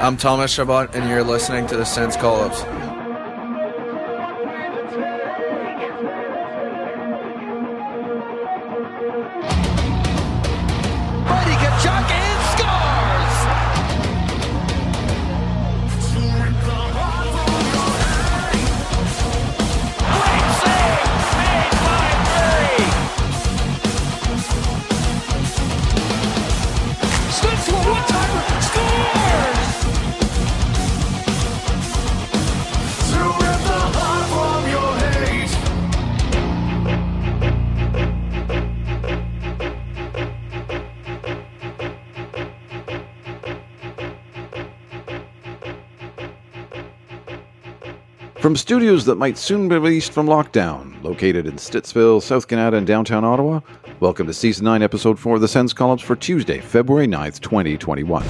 I'm Thomas Chabot, and you're listening to the Sense Call Ups. From studios that might soon be released from lockdown, located in Stittsville, South Canada, and downtown Ottawa, welcome to Season 9, Episode 4 of the Sense Columns for Tuesday, February 9th, 2021.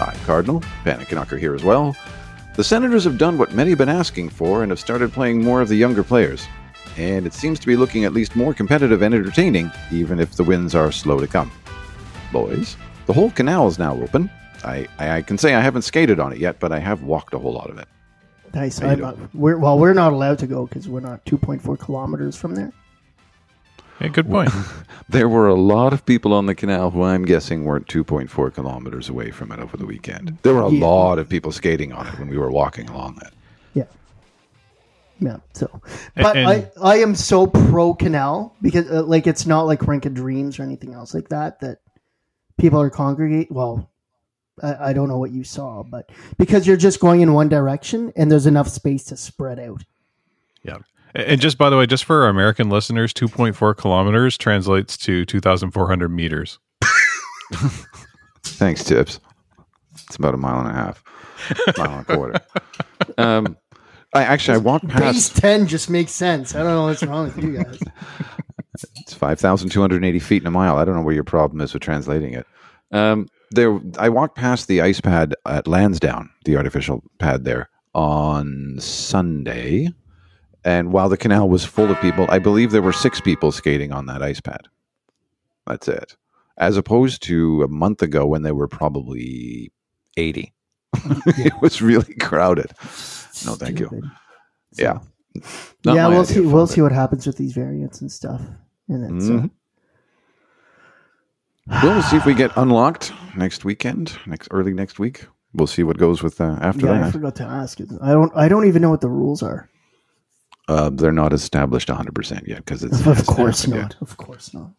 I'm Cardinal, Panic Knocker here as well. The Senators have done what many have been asking for and have started playing more of the younger players. And it seems to be looking at least more competitive and entertaining, even if the wins are slow to come. Boys, the whole canal is now open. I, I, I can say I haven't skated on it yet, but I have walked a whole lot of it. Nice. I'm not, we're, well, we're not allowed to go because we're not 2.4 kilometers from there. Yeah, good point. There were a lot of people on the canal who I'm guessing weren't 2.4 kilometers away from it over the weekend. There were a Yeah. lot of people skating on it when we were walking along it. Yeah. Yeah. So, but and- I, I am so pro canal because uh, like it's not like Rink of Dreams or anything else like that that people are congregate. Well, I, I don't know what you saw, but because you're just going in one direction and there's enough space to spread out. yeah. And just by the way, just for our American listeners, 2.4 kilometers translates to 2,400 meters. Thanks, Tips. It's about a mile and a half, mile and a quarter. Um, I actually I walked past Base. 10 just makes sense. I don't know what's wrong with you guys. It's five thousand two hundred eighty feet in a mile. I don't know where your problem is with translating it. Um, there, I walked past the ice pad at Lansdowne, the artificial pad there, on Sunday, and while the canal was full of people, I believe there were six people skating on that ice pad. That's it, as opposed to a month ago when there were probably eighty. it was really crowded. No, thank you. Stupid. Yeah. Not yeah, we'll see. We'll but- see what happens with these variants and stuff. And it's, uh, Mhm. Well, see if we get unlocked next weekend, next early next week. We'll see what goes with uh, after yeah, I forgot to ask. I don't. I don't even know what the rules are. Uh, they're not established 100% yet because it's Of course not. Of course not.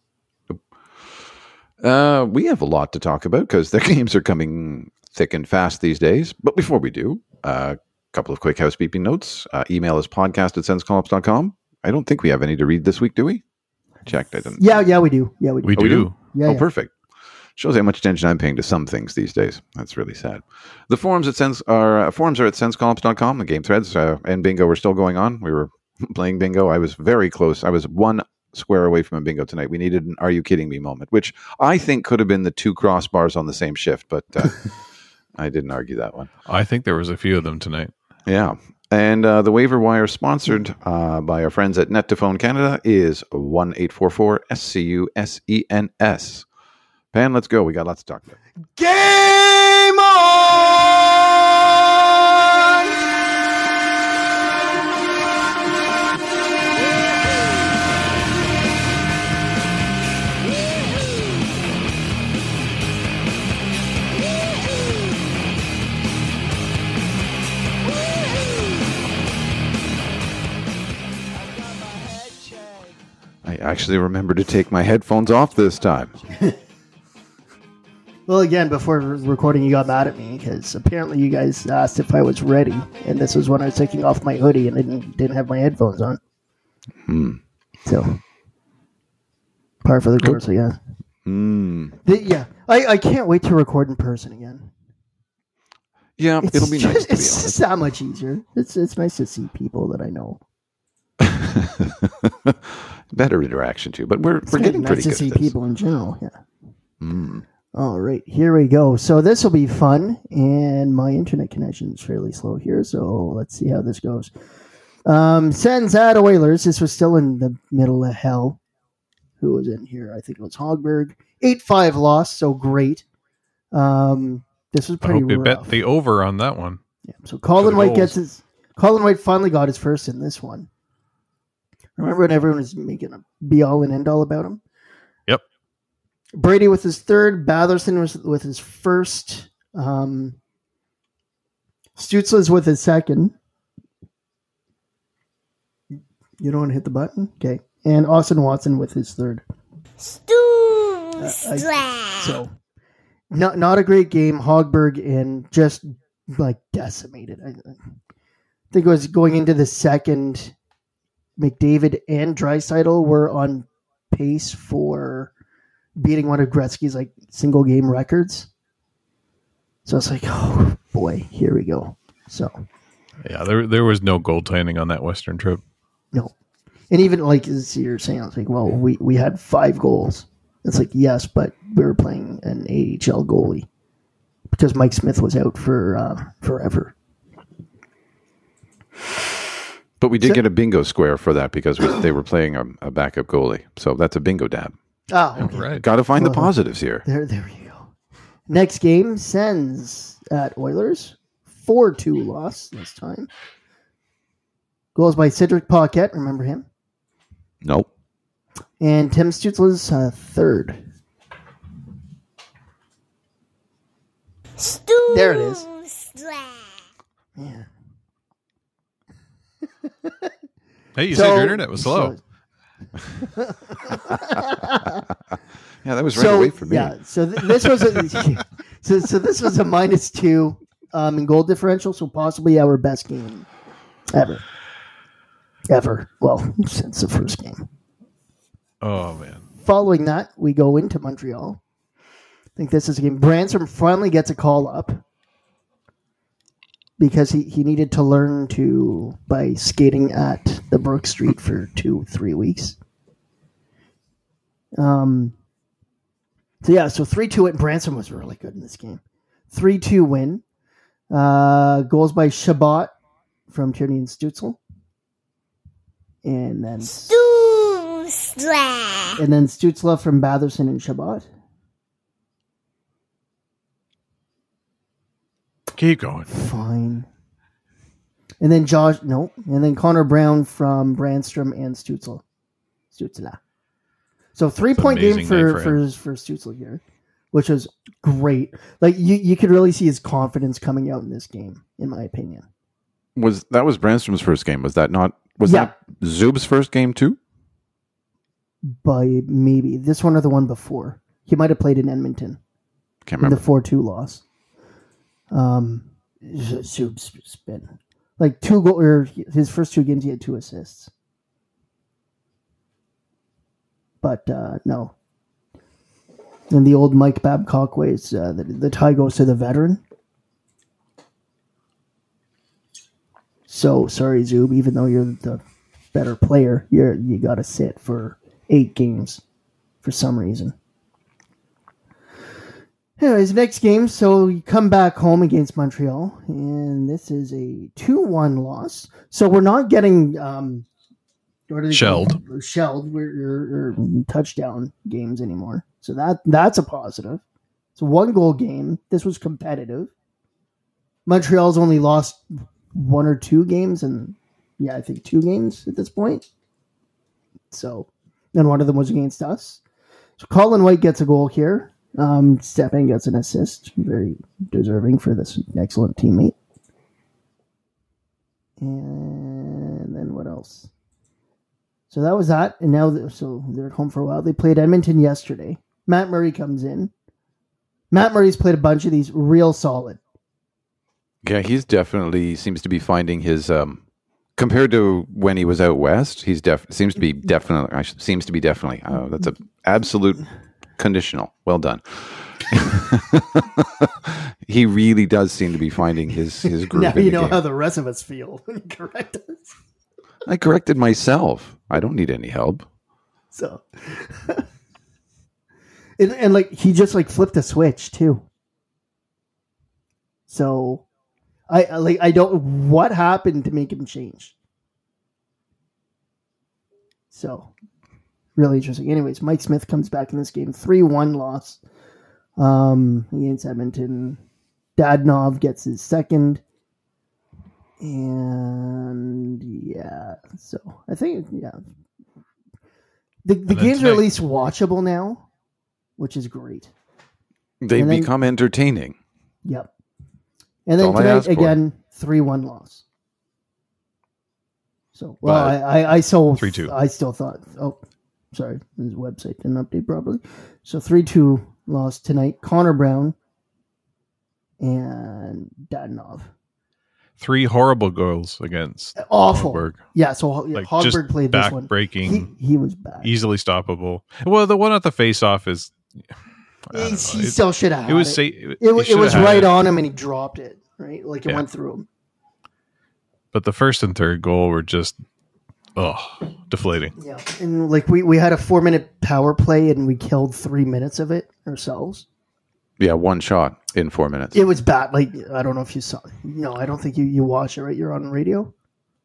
Uh, we have a lot to talk about because the games are coming thick and fast these days. But before we do, a couple of quick housekeeping notes. Uh, email is podcast at sensecolumns.com. I don't think we have any to read this week, do we? I checked. I didn't. Yeah, yeah, we do. Yeah, we do. We Oh, we do. do? Yeah, oh, yeah. perfect. Shows how much attention I'm paying to some things these days. That's really sad. The forums at sense are uh, forums are at sensecolumns.com. The game threads uh, and bingo were still going on. We were playing bingo. I was very close. I was one square away from a bingo tonight. We needed an "Are you kidding me?" moment, which I think could have been the two crossbars on the same shift, but uh, I didn't argue that one. I think there was a few of them tonight. Yeah. And uh, the waiver wire sponsored uh, by our friends at Net Phone Canada is 1 844 SCUSENS. Pan, let's go. We got lots to talk about. Game on! Actually remember to take my headphones off this time. Well, again, before recording, you got mad at me because apparently you guys asked if I was ready, and this was when I was taking off my hoodie and didn't didn't have my headphones on. Hmm. So, par for the course, I guess. Hmm. Yeah, I, I can't wait to record in person again. Yeah, It's it'll be just, nice to be It's just that much easier. It's it's nice to see people that I know. honest. Better interaction too, but we're It's we're kinda getting nice pretty to good see at this. people in general. Yeah. Mm. All right, here we go. So this will be fun, and my internet connection is fairly slow here. So let's see how this goes. Um, Sens at Oilers. This was still in the middle of hell. Who was in here? I think it was Hogberg. 8 5 loss, so great. Um, this was I pretty hope you rough. bet the over on that one. Yeah, so Colin White goals. gets his. Colin White finally got his first in this one. Remember when everyone was making a be all and end all about him? Yep. Brady with his third, Batherson was with his first, um, Stützle's with his second. You don't want to hit the button? Okay. And Austin Watson with his third. Uh, I- so, not not a great game. Hogberg and just like decimated. I, I think it was going into the second. McDavid and Draisaitl were on pace for beating one of Gretzky's like single game records. So it's like, oh boy, here we go. So Yeah, there there was no goaltending on that Western trip. no, and even like as you're saying, it's like, well, we we had five goals. It's like yes, but we were playing an AHL goalie because Mike Smith was out for uh, forever. But we did So- get a bingo square for that because we, they were playing a, a backup goalie. So that's a bingo dab. Oh, okay. Right. Got to find the positives here. There, there you go. Next game, Sens at Oilers. 4 2 loss this time. Goals by Cedric Paquette, remember him? Nope. And Tim Stützle's uh, third. There it is. Yeah. Hey, you So- said your internet was slow. so- Yeah, that was right away from me. Yeah, so th- this was a so, so this was a minus two um, in goal differential, so possibly our best game ever, ever. Well, since the first game. Oh man. Following that, we go into Montreal. I think this is a game. Brännström finally gets a call up because he, he needed to learn to by skating at the Brook Street for two three weeks. Um. So yeah, so three two win. Brännström was really good in this game. Three two win. Uh, goals by Chabot from Tierney and Stützle, and then and then Stützle from Batherson and Chabot. Keep going. Fine. And then Josh, no, and then Connor Brown from Brännström and Stützle. Stützle. So three point game for for for for, Stützle here, which was great. Like you, you could really see his confidence coming out in this game, in my opinion. Was that was Brännström's first game? Was that not? Was Yeah. that Zub's first game too? By maybe this one or the one before, he might have played in Edmonton. Can't in remember. the four two loss. Um, Zub's been like two goal or his first two games he had two assists, but uh, no. In the old Mike Babcock ways, uh, the, the tie goes to the veteran. So sorry, Zoob. Even though you're the better player, you're you got to sit for eight games for some reason. Anyways, next game. So you come back home against Montreal, and this is a two-one loss. So we're not getting um, what are they Shelled. shelled. We're, we're touchdown games anymore. So that that's a positive. It's a one-goal game. This was competitive. Montreal's only lost one or two games, and yeah, I think two games at this point. So, and one of them was against us. So Colin White gets a goal here. Um, Stepan gets an assist, very deserving for this excellent teammate. And then what else? So that was that, and now they're, so they're at home for a while. They played Edmonton yesterday. Matt Murray comes in. Matt Murray's played a bunch of these real solid. Yeah, he's definitely seems to be finding his um compared to when he was out west. He's def seems to be definitely I should, seems to be definitely uh, that's a absolute conditional. Well done. he really does seem to be finding his his groove. now you know game. how the rest of us feel when you correct us. I corrected myself. I don't need any help. So, and, and like he just like flipped a switch too. So, I I- like I don't what happened to make him change. So really interesting. Anyways, Mike Smith comes back in this game, three one loss um, against Edmonton. Dadonov gets his second, and yeah, so I think yeah, the the then games are at least watchable now, which is great. They And then- become entertaining. Yep. And then all tonight again, three one loss. So well, But- I, I I so 3-2. I still thought. Oh, sorry, his website didn't update properly. So three two loss tonight. Connor Brown and Dadonov. Three horrible goals against Awful. Hogberg. Yeah. So yeah, Like Hogberg played this back one. breaking, He, he was bad. easily stoppable. Well, the one at the face off is. I don't know. he It- still should have. it was it. It, he it was right it. on him, and he dropped it. Right, like it Yeah. went through him. but the first and third goal were just oh deflating. Yeah, and like we we had a four minute power play, and we killed three minutes of it ourselves. Yeah, one shot in four minutes. It was bad. Like I don't know if you saw. No, I don't think you you watch it. Right, you're on radio.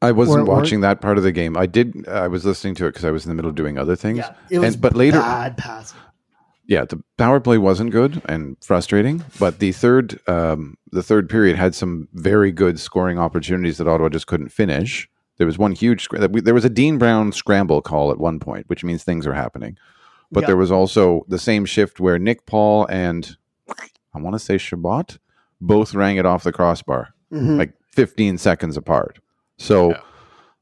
I wasn't Or- or- watching that part of the game. I did. I was listening to it because I was in the middle of doing other things. Yeah, it was. and, but later, bad passing. yeah, the power play wasn't good and frustrating. But the third, um, the third period had some very good scoring opportunities that Ottawa just couldn't finish. There was one huge. scr- that we- There was a Dean Brown scramble call at one point, which means things are happening. But Yeah. there was also the same shift where Nick Paul and I want to say Chabot both rang it off the crossbar Mhm. like 15 seconds apart. So Yeah.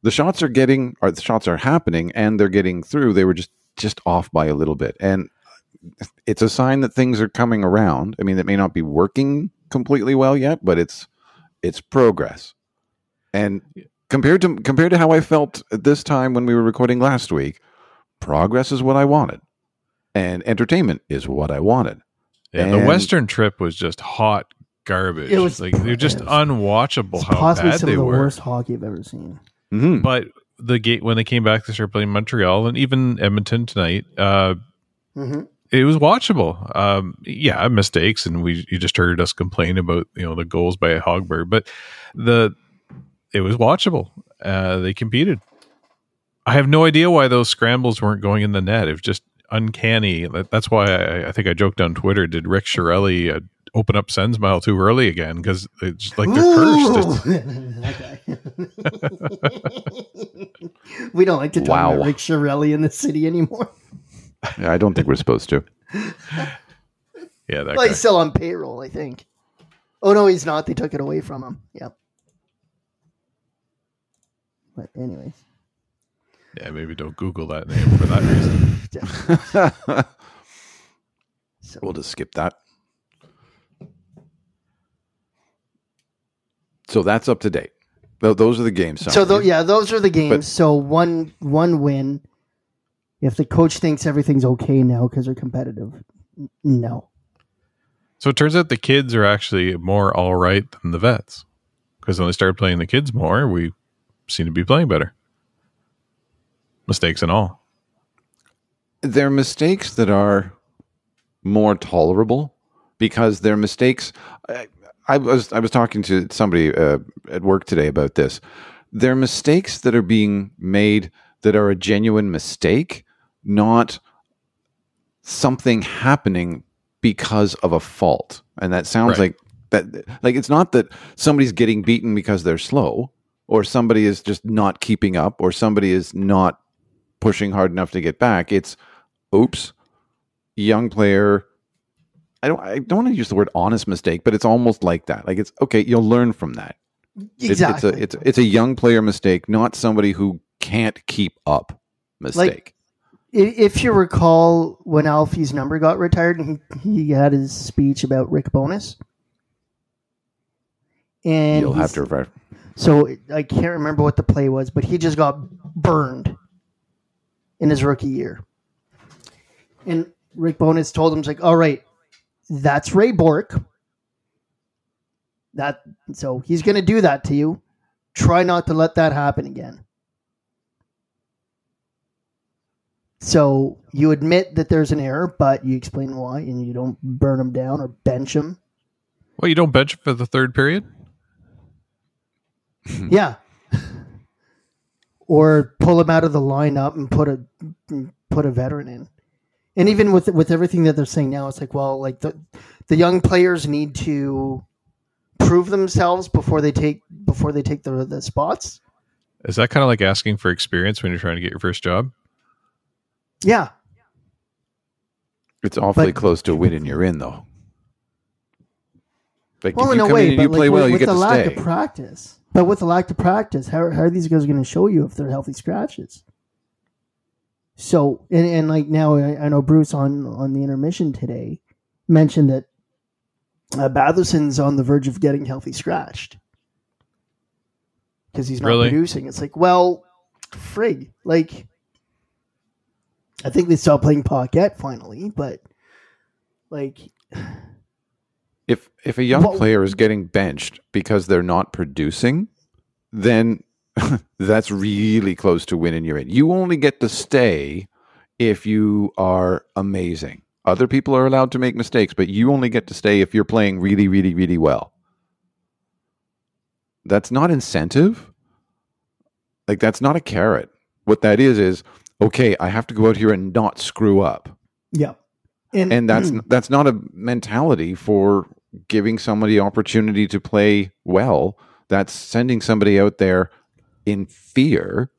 the shots are getting, or the shots are happening, and they're getting through. They were just just off by a little bit, and it's a sign that things are coming around. I mean, it may not be working completely well yet, but it's it's progress. And compared to compared to how I felt at this time when we were recording last week, progress is what I wanted, and entertainment is what I wanted. Yeah, the Western trip was just hot garbage. It was- like they're just unwatchable It's how possibly bad some they of the were. worst hockey I've ever seen. hmm But the gate when they came back, they started playing Montreal and even Edmonton tonight. Uh, hmm it was watchable. Um, yeah, mistakes, and we you just heard us complain about you know the goals by Hogberg, but the it was watchable. Uh, they competed. I have no idea why those scrambles weren't going in the net. It was just uncanny. That's why I, I think I joked on Twitter. Did Rick Chiarelli uh, open up Sens Mile too early again? Because it's like they're cursed. It's- we don't like to talk Wow. about Rick Chiarelli in the city anymore. yeah, I don't think we're supposed to. yeah, that Well, guy. he's still on payroll, I think. Oh no, he's not. They took it away from him. Yep. But anyways, Yeah, maybe don't Google that name for that reason. so We'll just skip that. So that's up to date. Those are the games. so tho- summaries. yeah, those are the games. But- so one one win. If the coach thinks everything's okay now because they're competitive, no. So it turns out the kids are actually more all right than the vets. Because when they started playing the kids more, we seem to be playing better. Mistakes and all. they're mistakes that are more tolerable because they're mistakes. I, I was I was talking to somebody uh, at work today about this. They're mistakes that are being made that are a genuine mistake, not something happening because of a fault. And that sounds Right. like that. Like it's not that somebody's getting beaten because they're slow, or somebody is just not keeping up, or somebody is not pushing hard enough to get back. It's oops, young player. I don't. I don't want to use the word honest mistake, but it's almost like that. Like it's okay. You'll learn from that. Exactly. it's a it's it's a young player mistake, not somebody who can't keep up mistake. I- if you recall when Alfie's number got retired and he, he had his speech about Rick Bowness. And You'll have to refer. So I can't remember what the play was, but he just got burned in his rookie year. And Rick Bowness told him, "He's like, all right, that's Ray Bourque. That so he's going to do that to you. Try not to let that happen again." So you admit that there's an error, but you explain why, and you don't burn him down or bench him. Well, you don't bench him for the third period? Yeah. or pull him out of the lineup and put a put a veteran in. And even with with everything that they're saying now, it's like, well, like the the young players need to prove themselves before they take before they take the the spots. Is that kind of like asking for experience when you're trying to get your first job? Yeah, It's awfully But- close to winning you're in, though. Like well, if in you a come way, in and but you like, play well, with, you with get the to lack stay. of practice. But with the lack of practice, how, how are these guys going to show you if they're healthy scratches? So, and, and like now, I, I know Bruce on on the intermission today mentioned that uh, Batherson's on the verge of getting healthy scratched because he's not Really? producing. It's like, well, frig, like I think they stopped playing Paquette finally, but like if if a young Well- player is getting benched because they're not producing, then that's really close to winning you're in. You only get to stay if you are amazing. Other people are allowed to make mistakes, but you only get to stay if you're playing really, really, really well. That's not incentive. Like that's not a carrot. What that is is okay. I have to go out here and not screw up yeah, and that's that's not a mentality for giving somebody opportunity to play well that's sending somebody out there in fear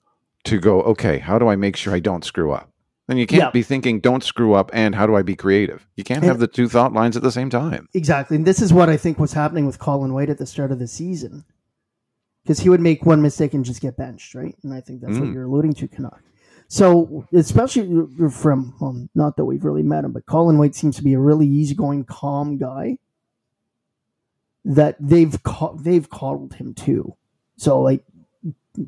to go okay how do i make sure i don't screw up then you can't Yeah. be thinking don't screw up and how do i be creative you can't have the two thought lines at the same time Exactly. And this is what I think was happening with Colin White at the start of the season. Because he would make one mistake and just get benched, right? And I think that's what Mm. you're alluding to, Canuck. So, especially from, well, not that we've really met him, but Colin White seems to be a really easygoing, calm guy that they've ca- they've coddled him too. So, like,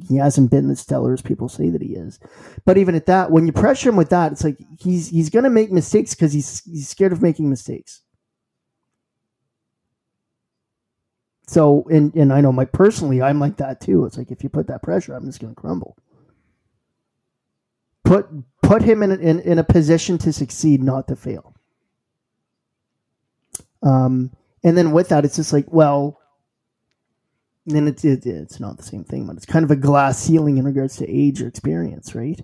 he hasn't been as stellar as people say that he is. But even at that, when you pressure him with that, it's like he's he's going to make mistakes because he's he's scared of making mistakes. So, and and I know my personally, I'm like that too. It's like if you put that pressure, I'm just going to crumble. Put put him in, in in a position to succeed, not to fail. Um, and then with that, it's just like, well, then it's it, it's not the same thing, but it's kind of a glass ceiling in regards to age or experience, right?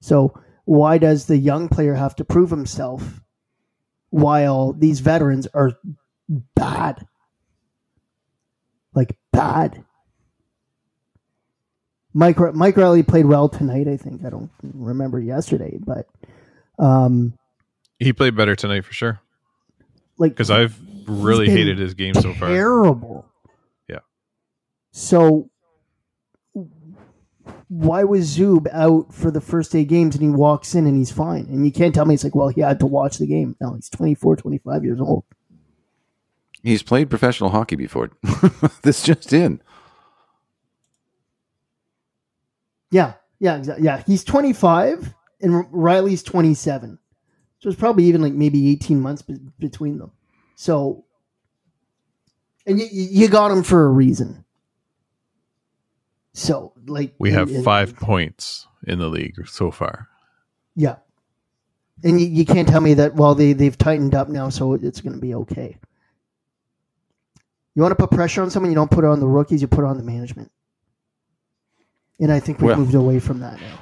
So why does the young player have to prove himself while these veterans are bad? Like bad. Mike Mike Reilly played well tonight. I think I don't remember yesterday, but um, He played better tonight for sure. like Because I've really been hated his game so far. terrible. Yeah. So why was Zub out for the first eight games and he walks in and he's fine? And you can't tell me it's like, well, he had to watch the game. No, he's 24, 25 years old. he's played professional hockey before this just in Yeah, yeah, exactly. Yeah, he's 25 and Reilly's 27. So it's probably even like maybe 18 months be- between them. So, and you, you got him for a reason. So, like, We have and- and- five points in the league so far. Yeah. And you, you can't tell me that, well, they, they've tightened up now, so it's going to be okay. You want to put pressure on someone, you don't put it on the rookies, you put it on the management. And I think we've Well- moved away from that now.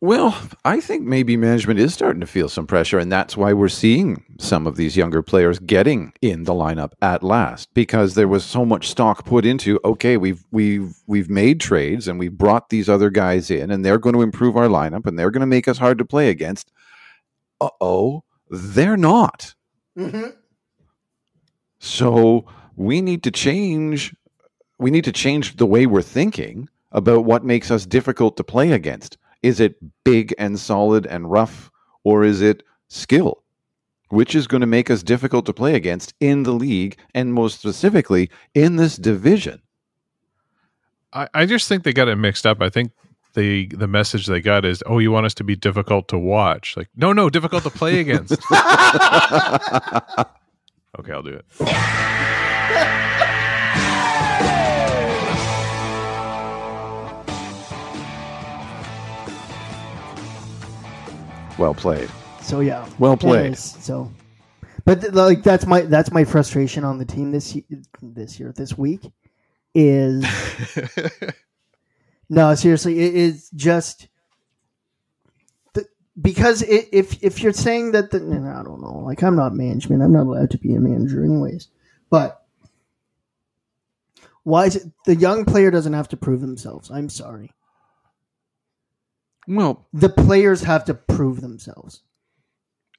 Well, I think maybe management is starting to feel some pressure, and that's why we're seeing some of these younger players getting in the lineup at last because there was so much stock put into. Okay, we've we've we've made trades and we brought these other guys in, and they're going to improve our lineup, and they're going to make us hard to play against. Uh oh, they're not. So we need to change. We need to change the way we're thinking about what makes us difficult to play against. Is it big and solid and rough, or is it skill? Which is going to make us difficult to play against in the league, and most specifically in this division? I, I just think they got it mixed up. I think the the message they got is, "Oh, you want us to be difficult to watch?" Like, no, no, difficult to play against. okay, I'll do it. Well played. So, yeah. Well played. Anyways, so, but th- like, that's my, that's my frustration on the team this, this year, this week is No, seriously, it is just the, because it, if if you're saying that the I don't know, like I'm not management, I'm not allowed to be a manager anyways. But why is it the young player doesn't have to prove themselves? I'm sorry, Well, the players have to prove themselves.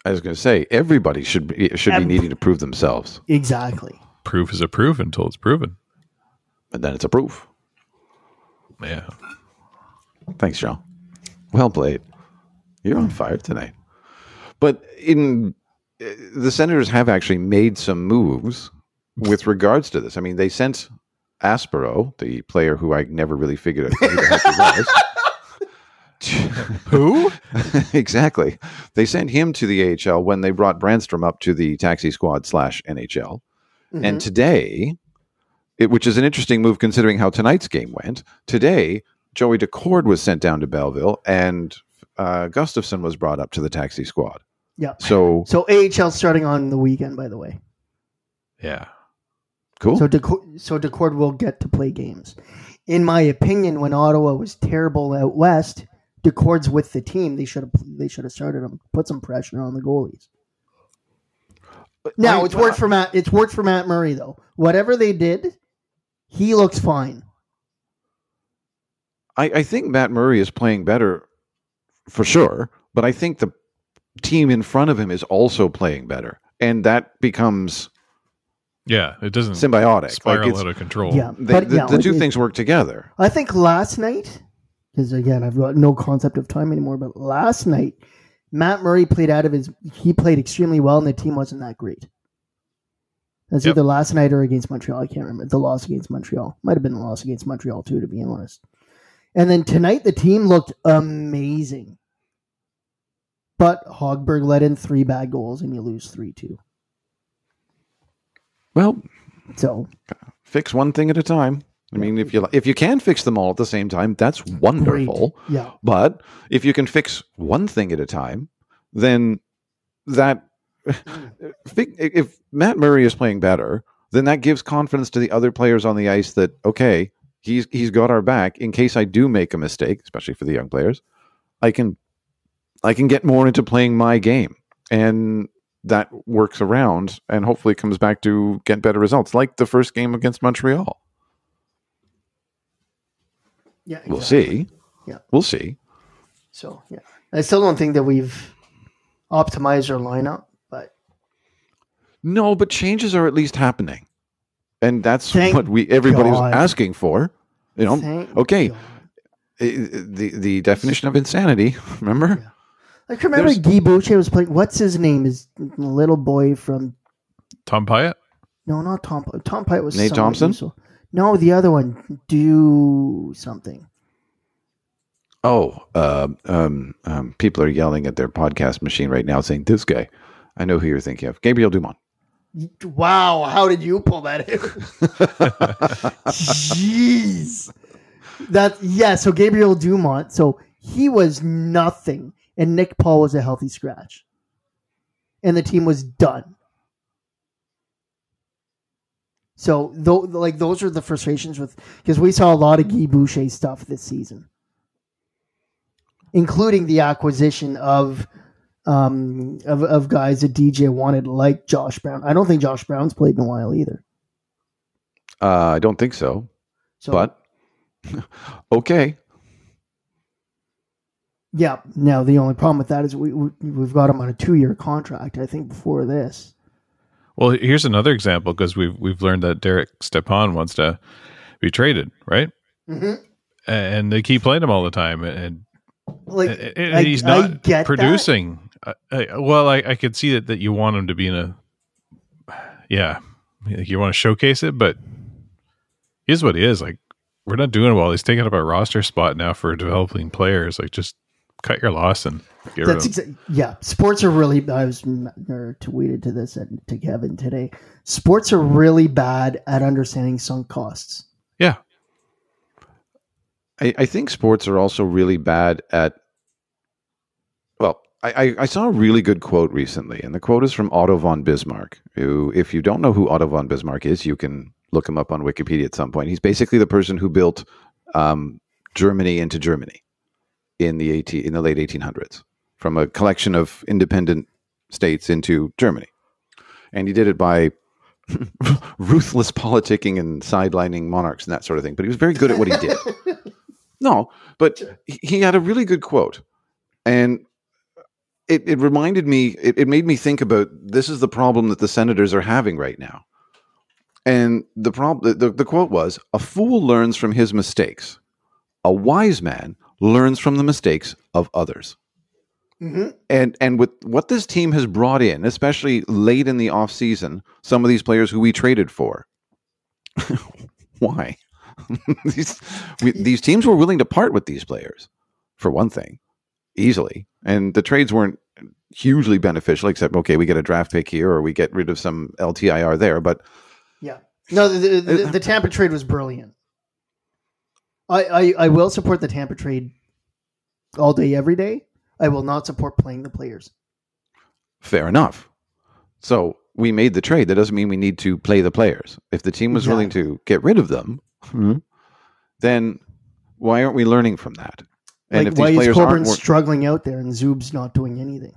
I was going to say everybody should be should be needing to prove themselves, Exactly. Proof is a proof until it's proven. and then it's a proof. Yeah. Thanks, Joe. Well played. You're on fire tonight. But in uh, the Senators have actually made some moves with regards to this. I mean, they sent Aspero, the player who I never really figured out who the heck he was. Who? exactly. They sent him to the AHL when they brought Brännström up to the taxi squad slash NHL. And today, it, which is an interesting move considering how tonight's game went, today, Joey Daccord was sent down to Belleville and uh, Gustavsson was brought up to the taxi squad. Yeah. So So AHL starting on the weekend, by the way. Yeah. cool. So Daccord, so Daccord will get to play games. In my opinion, when Ottawa was terrible out west, Daccord's with the team. They should have they should have started him, put some pressure on the goalies. Now I- it's worked for Matt. It's worked for Matt Murray though. Whatever they did, he looks fine. I, I think Matt Murray is playing better for sure, but I think the team in front of him is also playing better. And that becomes Yeah. It doesn't symbiotic. spiral like it's, out of control. Yeah, they, but the, yeah, the two it- things work together. I think last night, because again, I've got no concept of time anymore. But last night, Matt Murray played out of his. He played extremely well, and the team wasn't that great. That's Yep. either last night or against Montreal. I can't remember. The loss against Montreal might have been the loss against Montreal too, to be honest. And then tonight, the team looked amazing. But Hogberg let in three bad goals, and you lose three two. Well, So fix one thing at a time. I mean, if you if you can fix them all at the same time, that's wonderful. yeah, But if you can fix one thing at a time, then that if Matt Murray is playing better, then that gives confidence to the other players on the ice that okay, he's he's got our back in case I do make a mistake, especially for the young players. I can I can get more into playing my game, and that works around and hopefully comes back to get better results, like the first game against Montreal. Yeah, We'll see. Yeah. we'll see. So yeah, I still don't think that we've optimized our lineup, but No, but changes are at least happening, and that's Thank what we everybody was asking for. You know, thank okay, God. the the definition of insanity. Remember? Like remember There's- Guy Boucher was playing. What's his name? Is little boy from Tom Pyatt? no, not Tom. Tom Pyatt was Nate Thompson? useful. No, the other one. Do something. Oh, uh, um, um, people are yelling at their podcast machine right now, saying this guy. I know who you're thinking of, Gabriel Dumont. Wow, how did you pull that out? Jeez. That yeah, so Gabriel Dumont, so he was nothing and Nick Paul was a healthy scratch. And the team was done. So though like those are the frustrations with because we saw a lot of Guy Boucher stuff this season. Including the acquisition of um, of, of guys that DJ wanted, like Josh Brown. I don't think Josh Brown's played in a while either. Uh, I don't think so, So, but okay. yeah. Now the only problem with that is we, we we've got him on a two year contract. I think before this. Well, here's another example because we've we've learned that Derek Stepan wants to be traded, right? Mhm. And they keep playing him all the time, and, Like and I- he's not producing. I, I, well, I, I could see that that you want him to be in a, yeah, you want to showcase it, but here's what he is like. We're not doing well. He's taking up a roster spot now for developing players. Like, just cut your loss and That's exa- yeah. Sports are really. I was tweeted to this and to Kevin today. Sports are really bad at understanding sunk costs. yeah, I, I think sports are also really bad at. Well, I, I, I saw a really good quote recently, and the quote is from Otto von Bismarck. Who, if you don't know who Otto von Bismarck is, you can look him up on Wikipedia at some point. He's basically the person who built um, Germany into Germany in the 18, in the late 1800s from a collection of independent states into Germany. And he did it by ruthless politicking and sidelining monarchs and that sort of thing. But he was very good at what he did. no, but he- had a really good quote. And it, it reminded me, it, it made me think about this is the problem that the senators are having right now. And the problem, the, the quote was, "A fool learns from his mistakes. A wise man learns from the mistakes of others." Mm-hmm. And and with what this team has brought in, especially late in the off season, some of these players who we traded for, why? these we, these teams were willing to part with these players, for one thing, easily, and the trades weren't hugely beneficial. Except okay, we get a draft pick here, or we get rid of some LTIR there, but Yeah. No, the, the, the, the Tampa trade was brilliant. I, I, I will support the Tampa trade all day, every day. I will not support playing the players. Fair enough. So we made the trade. That doesn't mean we need to play the players. If the team was willing to get rid of them, then why aren't we learning from that? And like, if why these is aren't, wor- struggling out there and Zub's not doing anything?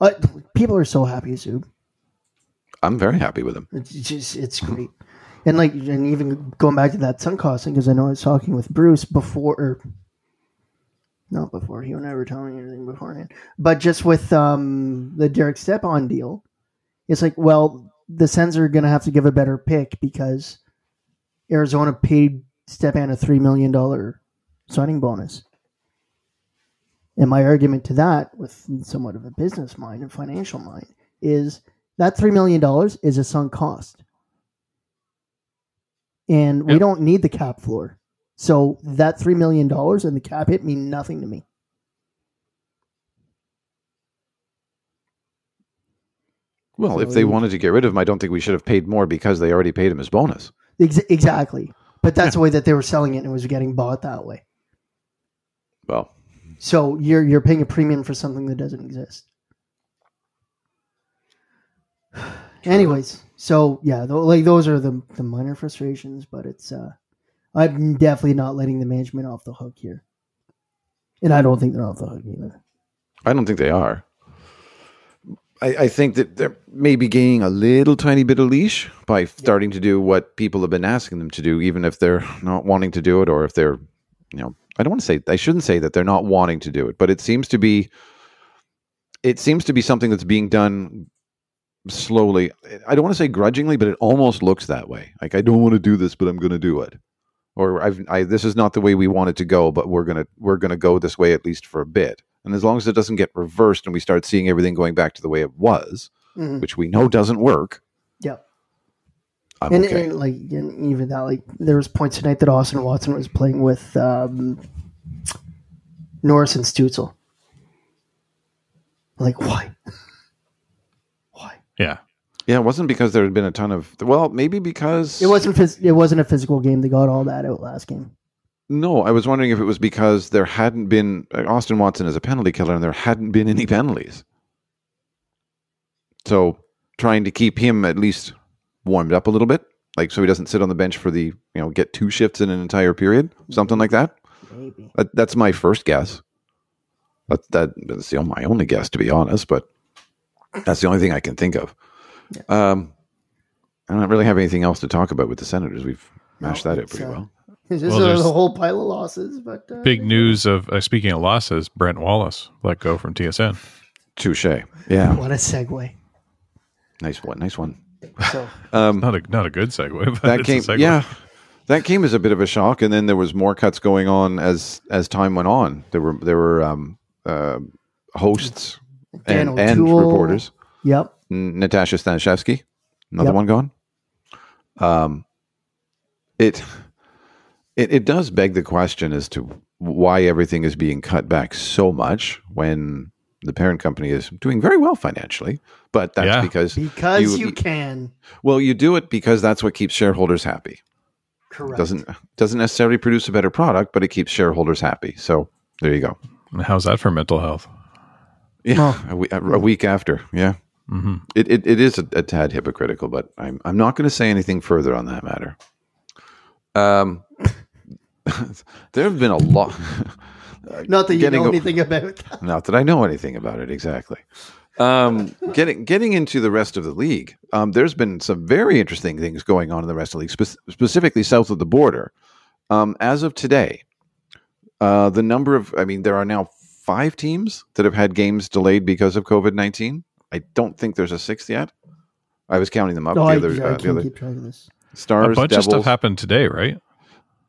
Uh, people are so happy, Zoob. I'm very happy with him. It's just it's great. And like and even going back to that sunk costing because I know I was talking with Bruce before or not before, he would never tell me anything beforehand. But just with um the Derek Stepan deal, it's like, well, the Sens are gonna have to give a better pick because Arizona paid Stepan a three million dollar signing bonus. And my argument to that, with somewhat of a business mind and financial mind, is that three million dollars is a sunk cost, and we don't need the cap floor. So that three million dollars and the cap hit mean nothing to me. Well, if they you- wanted to get rid of him, I don't think we should have paid more because they already paid him his bonus. Ex- exactly, but that's the way that they were selling it, and it was getting bought that way. Well, So you're you're paying a premium for something that doesn't exist. Anyways, so yeah, th- like those are the the minor frustrations, but it's uh I'm definitely not letting the management off the hook here. And I don't think they're off the hook either. I don't think they are. I, I think that they're maybe gaining a little tiny bit of leash by starting to do what people have been asking them to do, even if they're not wanting to do it, or if they're, you know, I don't want to say I shouldn't say that they're not wanting to do it, but it seems to be, it seems to be something that's being done slowly. I don't want to say grudgingly, but it almost looks that way. Like I don't want to do this, but I'm going to do it. Or I've, I, this is not the way we want it to go, but we're gonna we're gonna go this way at least for a bit. And as long as it doesn't get reversed and we start seeing everything going back to the way it was, Mhm. which we know doesn't work, Yep. I'm And, okay. and like and even that, like there was points tonight that Austin Watson was playing with um, Norris and Stützle. Like why? Why? Yeah. Yeah, it wasn't because there had been a ton of well, maybe because It wasn't. Phys- it wasn't a physical game. They got all that out last game. No, I was wondering if it was because there hadn't been uh, Austin Watson is a penalty killer and there hadn't been any penalties. So trying to keep him at least warmed up a little bit, like so he doesn't sit on the bench for the you know get two shifts in an entire period, something like that. Maybe. That, that's my first guess. That, that that's the, my only guess, to be honest. But that's the only thing I can think of. Um, I don't really have anything else to talk about with the Senators. We've mashed No, that out pretty uh, well. This Well, is a, the whole pile of losses, but uh, Big news of uh, speaking of losses, Brent Wallace let go from TSN. Touche. Yeah, What a segue. nice one. Nice one. So Um, Not a not a good segue, but that it's a came, segue. yeah, that came as a bit of a shock, and then there was more cuts going on as as time went on. There were there were um, uh, hosts Dan and, and reporters. Yep. N- Natasha Staniszewski, another Yep. one gone. Um, it it it does beg the question as to why everything is being cut back so much when the parent company is doing very well financially, but that's Yeah. because Because you, can. well you do it because that's what keeps shareholders happy. Correct. doesn't doesn't necessarily produce a better product, but it keeps shareholders happy. So there you go. And How's that for mental health? Yeah, a, we- a, a week after, yeah, hmm it, it, it is a, a tad hypocritical, but I'm I'm not going to say anything further on that matter. Um, there have been a lot. Not that you know o- anything about. that. Not that I know anything about it exactly. Um, getting getting into the rest of the league, um, there's been some very interesting things going on in the rest of the league, spe- specifically south of the border. Um, as of today, uh, the number of I mean, there are now five teams that have had games delayed because of COVID nineteen. I don't think there's a sixth yet. I was counting them up. No, the I, other, I uh, the can't other keep track of this. stars, a bunch Devils. of stuff happened today, right?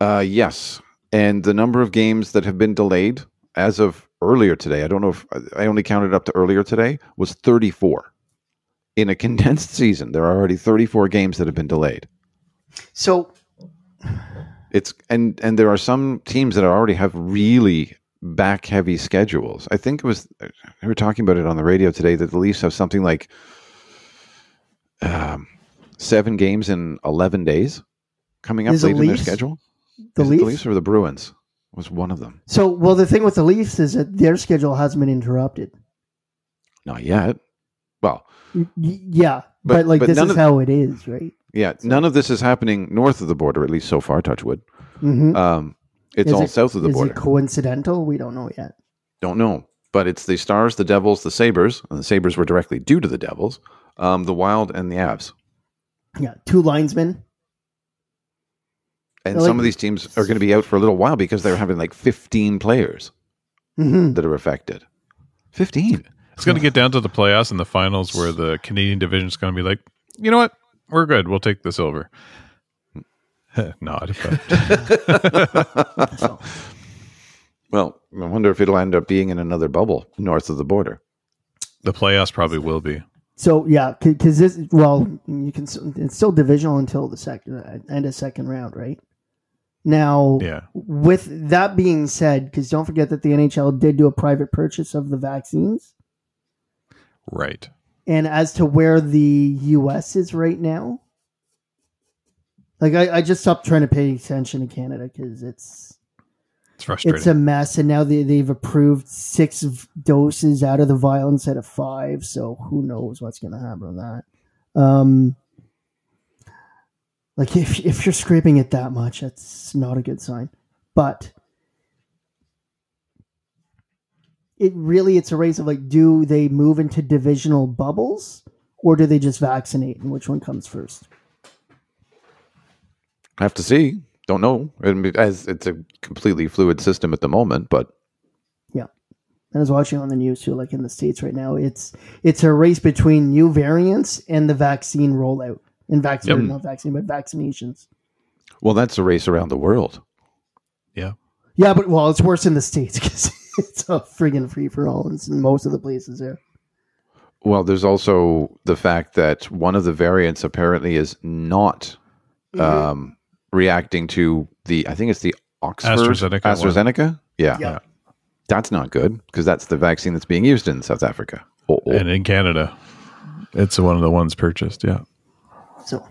Uh, yes, and the number of games that have been delayed as of earlier today, I don't know if I only counted up to earlier today, was 34. In a condensed season, there are already 34 games that have been delayed. So It's and and there are some teams that already have really back heavy schedules. I think it was we were talking about it on the radio today that the Leafs have something like um, seven games in 11 days coming up Is late in their Leafs? schedule. the Is it Leafs. the Leafs or the Bruins was one of them. So well, the thing with the Leafs is that their schedule hasn't been interrupted. Not yet. Well, Y- y- yeah, But- but, like but this none is of- how it is, right? yeah, none of this is happening north of the border, at least so far. Touchwood. Mm-hmm. Um, it's Is all it- south of the border. is border. it coincidental? We don't know yet. Don't know, but it's the Stars, the Devils, the Sabers, and the Sabers were directly due to the Devils. Um, the Wild and the Avs, Yeah, two linesmen. and Like- some of these teams are going to be out for a little while because they're having like 15 players hmm that are affected. 15. It's going to get down to the playoffs and the finals where the Canadian division is going to be like, you know what? We're good. We'll take the silver. Nod. But So, Well, I wonder if it'll end up being in another bubble north of the border. the playoffs probably will be. so yeah, because this well, you can. It's still divisional until the second uh, end of second round, right? Now, Yeah. with that being said, because don't forget that the NHL did do a private purchase of the vaccines, Right. and as to where the U.S. is right now, like I, I just stopped trying to pay attention to Canada because it's It's frustrating. it's a mess, and now they they've approved six doses out of the vial instead of five. So who knows what's going to happen with that? Um, like if if you're scraping it that much, that's not a good sign. But it really it's a race of like, do they move into divisional bubbles or do they just vaccinate, and which one comes first? Have to see. Don't know. And As it's a completely fluid system at the moment, but Yeah. And I was watching on the news too, like in the States right now. It's it's a race between new variants and the vaccine rollout. And vaccine Yep. not vaccine, but vaccinations. well, that's a race around the world. yeah. Yeah, but well, it's worse in the States because it's a friggin' free for all in most of the places there. Well, there's also the fact that one of the variants apparently is not um, reacting to the. I think it's the Oxford AstraZeneca one. AstraZeneca. Yeah. Yeah. that's not good because that's the vaccine that's being used in South Africa. Oh, oh. And in Canada, it's one of the ones purchased. Yeah. So,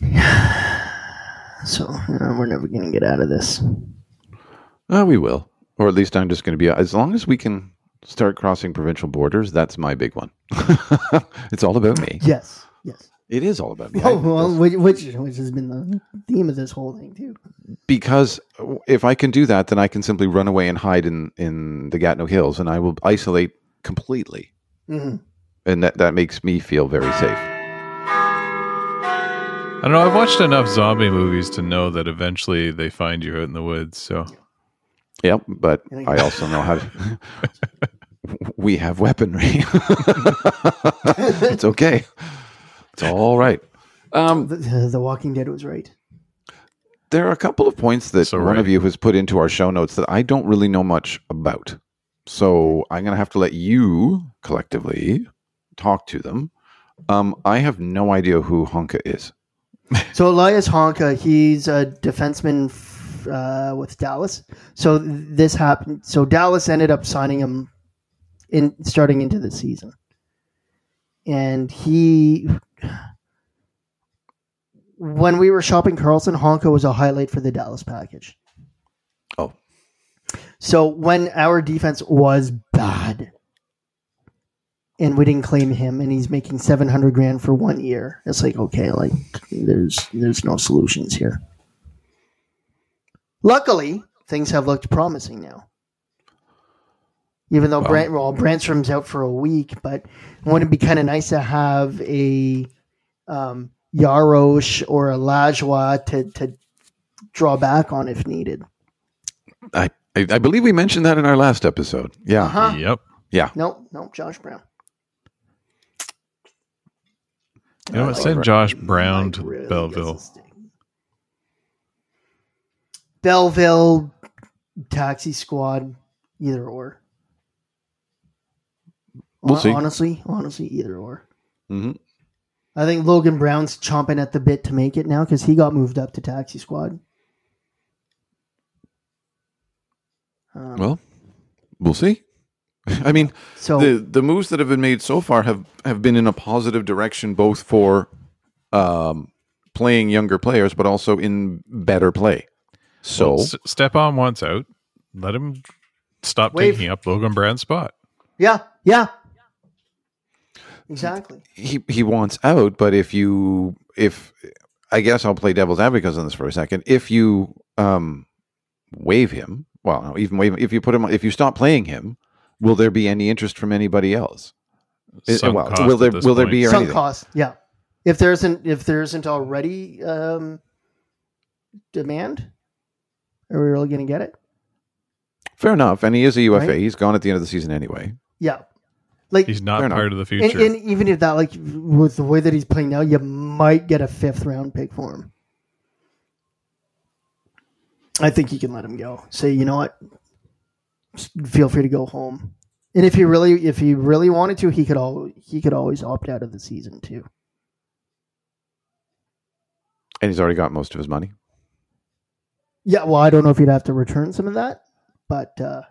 so uh, we're never gonna get out of this. Uh, we will, or at least I'm just going to be. As long as we can start crossing provincial borders, that's my big one. it's all about me. Yes, yes. It is all about me. Oh I- well, which, which which has been the theme of this whole thing too. because if I can do that, then I can simply run away and hide in in the Gatineau Hills, and I will isolate completely, Mhm. and that that makes me feel very safe. I don't know. I've watched enough zombie movies to know that eventually they find you out in the woods. So Yep, but I also know how to. we have weaponry. it's okay. It's all right. Um, The, the Walking Dead was right. there are a couple of points that So one right. of you has put into our show notes that I don't really know much about. So I'm going to have to let you collectively talk to them. Um, I have no idea who Honka is. So Julius Honka, he's a defenseman f- uh, with Dallas. So this happened. So Dallas ended up signing him in starting into the season, and he. When we were shopping Karlsson, Honka was a highlight for the Dallas package. Oh. So when our defense was bad, and we didn't claim him, and he's making seven hundred grand for one year. It's like okay, like there's there's no solutions here. Luckily, things have looked promising now. Even though Brant, well, Brännström's out for a week, but wouldn't it be kind of nice to have a um, Jaros or a Lajoie to, to draw back on if needed? I, I I believe we mentioned that in our last episode. Yeah, Huh? Yep. yeah. Nope, nope, Josh Brown. You know what? Send Josh Brown to really Belleville. Belleville, taxi squad, either or. We'll see. Honestly, honestly, either or. hmm I think Logan Brown's chomping at the bit to make it now because he got moved up to taxi squad. Um, Well, we'll see. I mean, so the the moves that have been made so far have have been in a positive direction, both for um, playing younger players, but also in better play. So Well, S- Stepan once out. Let him stop Wave. taking up Logan Brown's spot. yeah, yeah, exactly. he he wants out, but if you if I guess I'll play devil's advocate on this for a second. If you um waive him, well, no, even waive if you put him if you stop playing him, will there be any interest from anybody else? It- Sunk well, cost will at there this will there be or Sunk anything? cost, yeah. If there isn't, if there isn't already um, demand, are we really going to get it? Fair enough, and he is a UFA. Right. He's gone at the end of the season anyway. Yeah, like He's not Fair enough. part of the future. and even if that, like with the way that he's playing now, you might get a fifth round pick for him. I think you can let him go. Say, you know what? Just Feel free to go home. And if he really, if he really wanted to, he could all he could always opt out of the season too. And he's already got most of his money. Yeah, well, I don't know if you'd have to return some of that, but uh,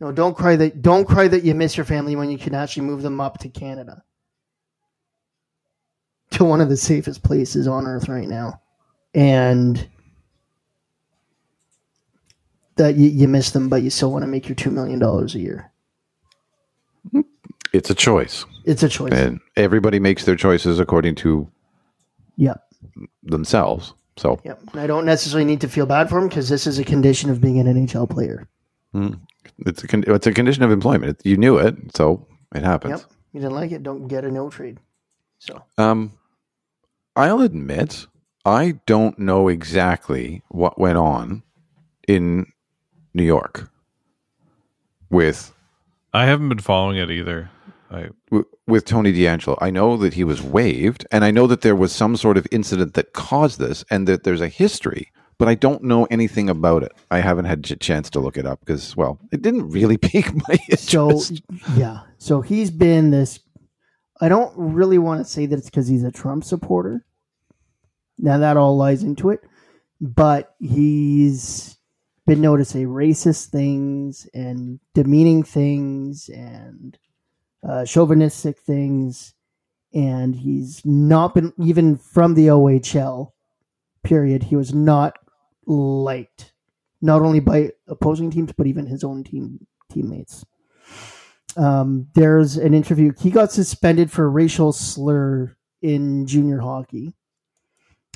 no, don't cry that don't cry that you miss your family when you can actually move them up to Canada, to one of the safest places on earth right now, and that you, you miss them, but you still want to make your two million dollars a year. It's a choice, It's a choice. and everybody makes their choices according to yeah, themselves. So yeah. I don't necessarily need to feel bad for him because this is a condition of being an NHL player. Hmm. It's a con- it's a condition of employment. You knew it, so it happens. Yep. You didn't like it, don't get a no trade. So Um, I'll admit I don't know exactly what went on in New York with I haven't been following it either. I w- with Tony DeAngelo. I know that he was waived, and I know that there was some sort of incident that caused this, and that there's a history. But I don't know anything about it. I haven't had a chance to look it up because, well, it didn't really pique my interest. So yeah, so he's been this. I don't really want to say that it's because he's a Trump supporter. Now that all lies into it, but he's been known to say racist things and demeaning things and uh, chauvinistic things, and he's not been even from the OHL. Period. He was not liked, not only by opposing teams but even his own team teammates. Um, there's an interview. He got suspended for a racial slur in junior hockey,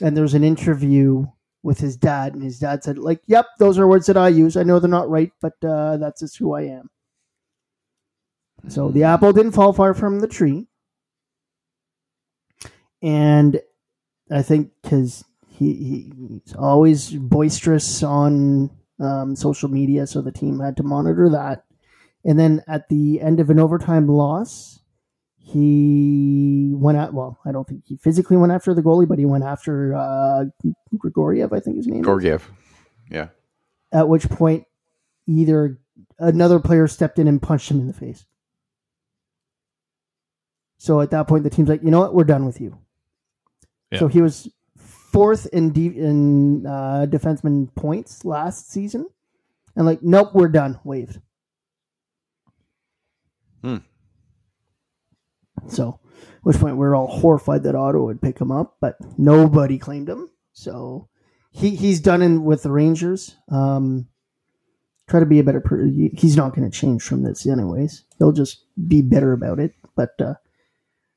and there's an interview with his dad, and his dad said, "Like, yep, those are words that I use. I know they're not right, but uh, that's just who I am." So the apple didn't fall far from the tree, and I think because he, he, he's always boisterous on um, social media, so the team had to monitor that. And then at the end of an overtime loss, he went at well, I don't think he physically went after the goalie, but he went after uh, Grigoriev, I think his name. is. Georgiev. Yeah. At which point, either another player stepped in and punched him in the face. So at that point, the team's like, you know what, we're done with you. Yeah. So he was fourth in de- in uh, defenseman points last season, and like, nope, we're done. Waived. Hmm. So, at which point we are all horrified that Otto would pick him up, but nobody claimed him. So he he's done in with the Rangers. Um, try to be a better. Per- he's not going to change from this, anyways. He'll just be better about it. But uh,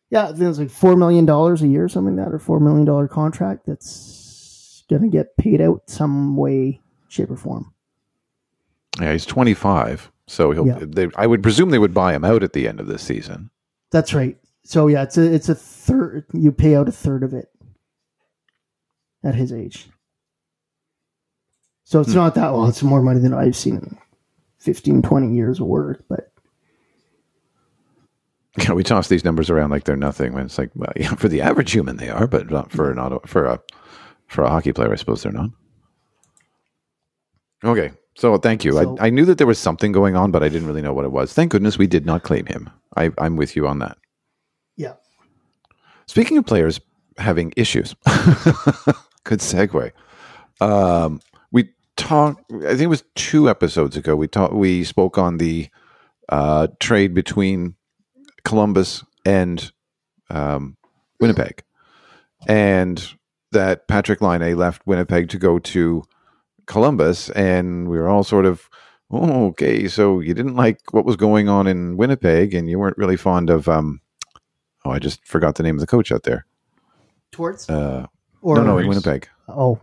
yeah, there's like four million dollars a year, or something like that, or four million dollar contract that's going to get paid out some way, shape, or form. Yeah, he's 25, so he'll. Yeah. They, I would presume they would buy him out at the end of this season. That's right. So yeah, it's a it's a third. You pay out a third of it at his age. So it's Hmm. not that well. It's more money than I've seen in 15, 20 years of work. But Yeah, we toss these numbers around like they're nothing. When it's like, well, yeah, for the average human, they are, but not for not a- for a for a hockey player. I suppose they're not. Okay, so thank you. So- I, I knew that there was something going on, but I didn't really know what it was. Thank goodness we did not claim him. I, I'm with you on that. yeah, Speaking of players having issues, good segue. Um, we talked. I think it was two episodes ago. We talked. We spoke on the uh, trade between Columbus and um, Winnipeg, and that Patrik Laine left Winnipeg to go to Columbus, and we were all sort of. Oh, okay. So you didn't like what was going on in Winnipeg, and you weren't really fond of. Um, oh, I just forgot the name of the coach out there. towards Uh, or no, no, in Winnipeg. oh,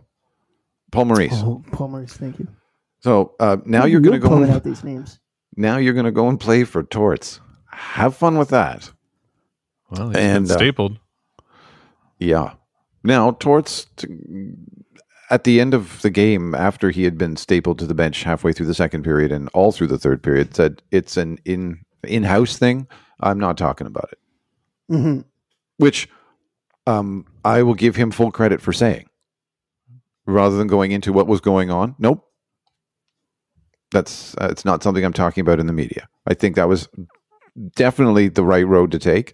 Paul Maurice. oh, Paul Maurice, thank you. So uh, now you're going to go. And, out these names. now you're going to go and play for Torts. Have fun with that. Well, And, been uh, stapled. Yeah. Now Torts, t- at the end of the game, after he had been stapled to the bench halfway through the second period and all through the third period, said it's an in in house thing. I'm not talking about it. hmm Which um, I will give him full credit for saying, rather than going into what was going on. Nope. That's uh, it's not something I'm talking about in the media. I think that was definitely the right road to take,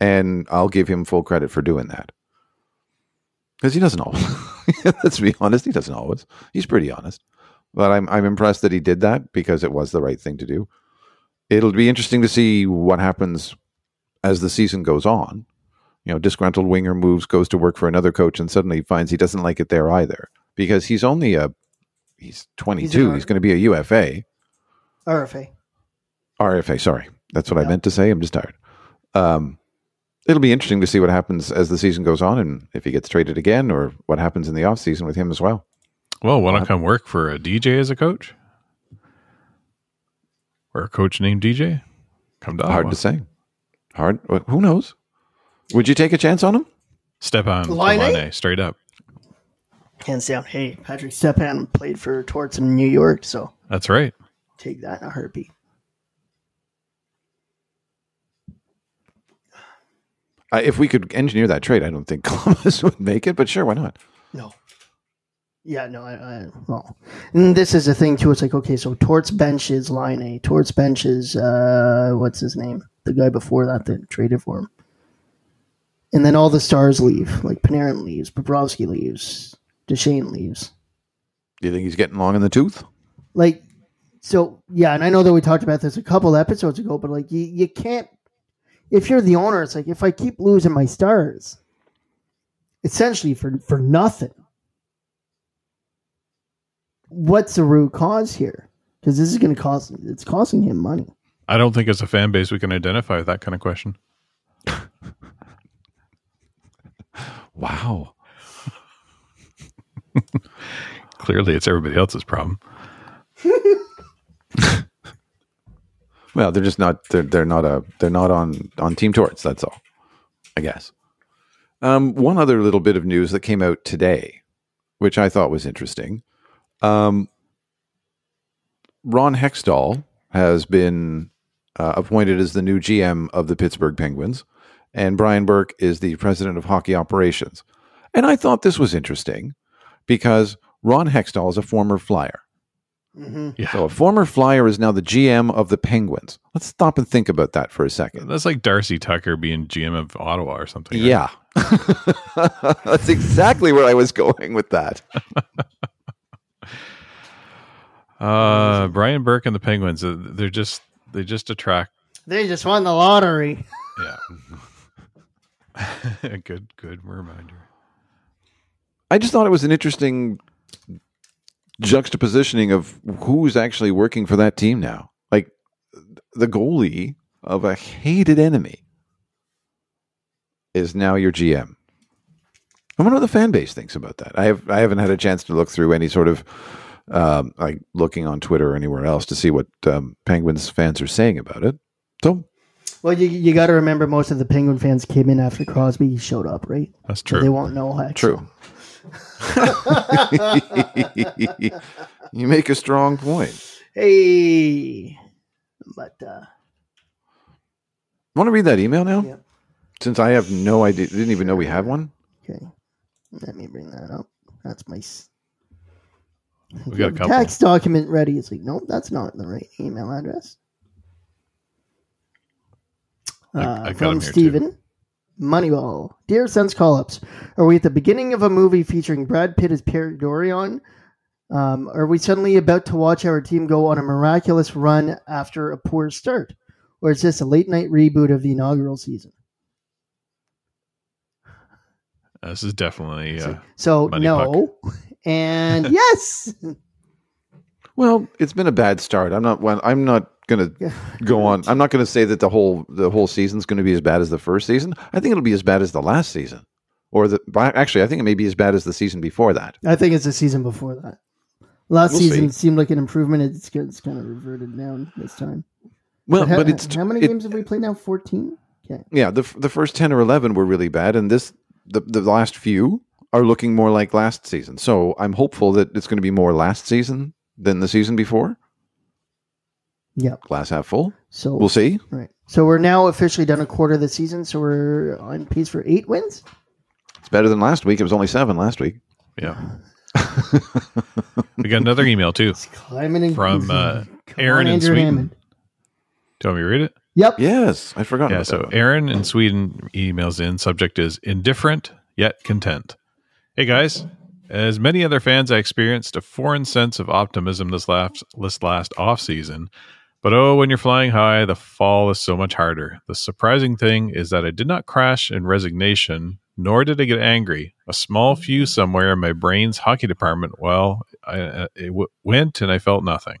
and I'll give him full credit for doing that. Because he doesn't always. Let's be honest, he doesn't always. He's pretty honest, but I'm I'm impressed that he did that because it was the right thing to do. It'll be interesting to see what happens as the season goes on. You know, disgruntled winger moves, goes to work for another coach, and suddenly finds he doesn't like it there either because he's only a he's 22. He's He's, going to be a UFA. RFA. RFA, sorry. That's what I meant to say. I'm just tired. Um, it'll be interesting to see what happens as the season goes on and if he gets traded again or what happens in the offseason with him as well. Well, want to come work for a DJ as a coach? Or a coach named DJ? Come to Hard Ottawa. to say. Hard. Who knows? Would you take a chance on him? Stepan Line A? Laine straight up. Hands down. Hey, Patrick Stepan played for Torts in New York, so That's right. take that in a heartbeat. Uh, if we could engineer that trade, I don't think Columbus would make it, but sure, why not? No. Yeah, no, I, I well, and this is the thing too. It's like okay, so Torts benches Laine, Torts benches uh, what's his name, the guy before that that traded for him, and then all the stars leave. Like Panarin leaves, Bobrovsky leaves, Duchene leaves. Do you think he's getting long in the tooth? Like, so yeah, and I know that we talked about this a couple episodes ago, but like you, you can't. If you're the owner, it's like if I keep losing my stars, essentially for for nothing. What's the root cause here? Because this is going to cost. It's costing him money. I don't think as a fan base we can identify with that kind of question. Wow. Clearly, it's everybody else's problem. Well, they're just not. They're they're not a. They're not on on Team Torts. That's all. I guess. Um, one other little bit of news that came out today, which I thought was interesting. Um, Ron Hextall has been uh, appointed as the new GM of the Pittsburgh Penguins, and Brian Burke is the president of hockey operations. And I thought this was interesting because Ron Hextall is a former Flyer. Yeah. So a former Flyer is now the GM of the Penguins. Let's stop and think about that for a second. That's like Darcy Tucker being GM of Ottawa or something. right? Yeah. That's exactly where I was going with that. Uh, Brian Burke and the Penguins, uh, they're just they just attract. They just won the lottery. Yeah. good good reminder. I just thought it was an interesting juxtapositioning of who's actually working for that team now. Like the goalie of a hated enemy is now your GM. I wonder what the fan base thinks about that. I have I haven't had a chance to look through any sort of um, like looking on Twitter or anywhere else to see what um, Penguins fans are saying about it. So Well, you you got to remember most of the Penguin fans came in after Crosby showed up, right? That's So true. They won't know heck. true. you make a strong point. Hey, but uh, Want to read that email now? Yeah. Since I have no idea, didn't even know we have one. okay, let me bring that up. That's my s- We got a couple. tax document ready. It's like, nope, that's not the right email address. I- Uh, I got from him here, too. Moneyball. Dear Sense Call Ups, are we at the beginning of a movie featuring Brad Pitt as Pierre Dorion? Um, are we suddenly about to watch our team go on a miraculous run after a poor start? Or is this a late night reboot of the inaugural season? This is definitely uh, So, Money no. And yes. Well, it's been a bad start. I'm not. I'm not going to go on. I'm not going to say that the whole the whole season's going to be as bad as the first season. I think it'll be as bad as the last season, or the. Actually, I think it may be as bad as the season before that. I think it's the season before that. Last We'll season see. seemed like an improvement. It's, it's kind of reverted down this time. Well, ha- but it's how many it- games have we played now? 14? Okay. Yeah, the the first ten or eleven were really bad, and this the the last few are looking more like last season. So I'm hopeful that it's going to be more last season than the season before. Yep. Glass half full. So We'll see. Right. So we're now officially done a quarter of the season. So we're on pace for eight wins. It's better than last week. It was only seven last week. yeah. we got another email too Climbing in from uh, Aaron in Sweden. Hammond. Do you want me to read it? Yep. Yes, I forgot. Yeah, about so that. Aaron in Sweden emails in. Subject is indifferent yet content. Hey guys, as many other fans, I experienced a foreign sense of optimism this last this last off season. But oh, when you're flying high, the fall is so much harder. The surprising thing is that I did not crash in resignation, nor did I get angry. A small fuse somewhere in my brain's hockey department. Well, I, uh, it w- went, and I felt nothing.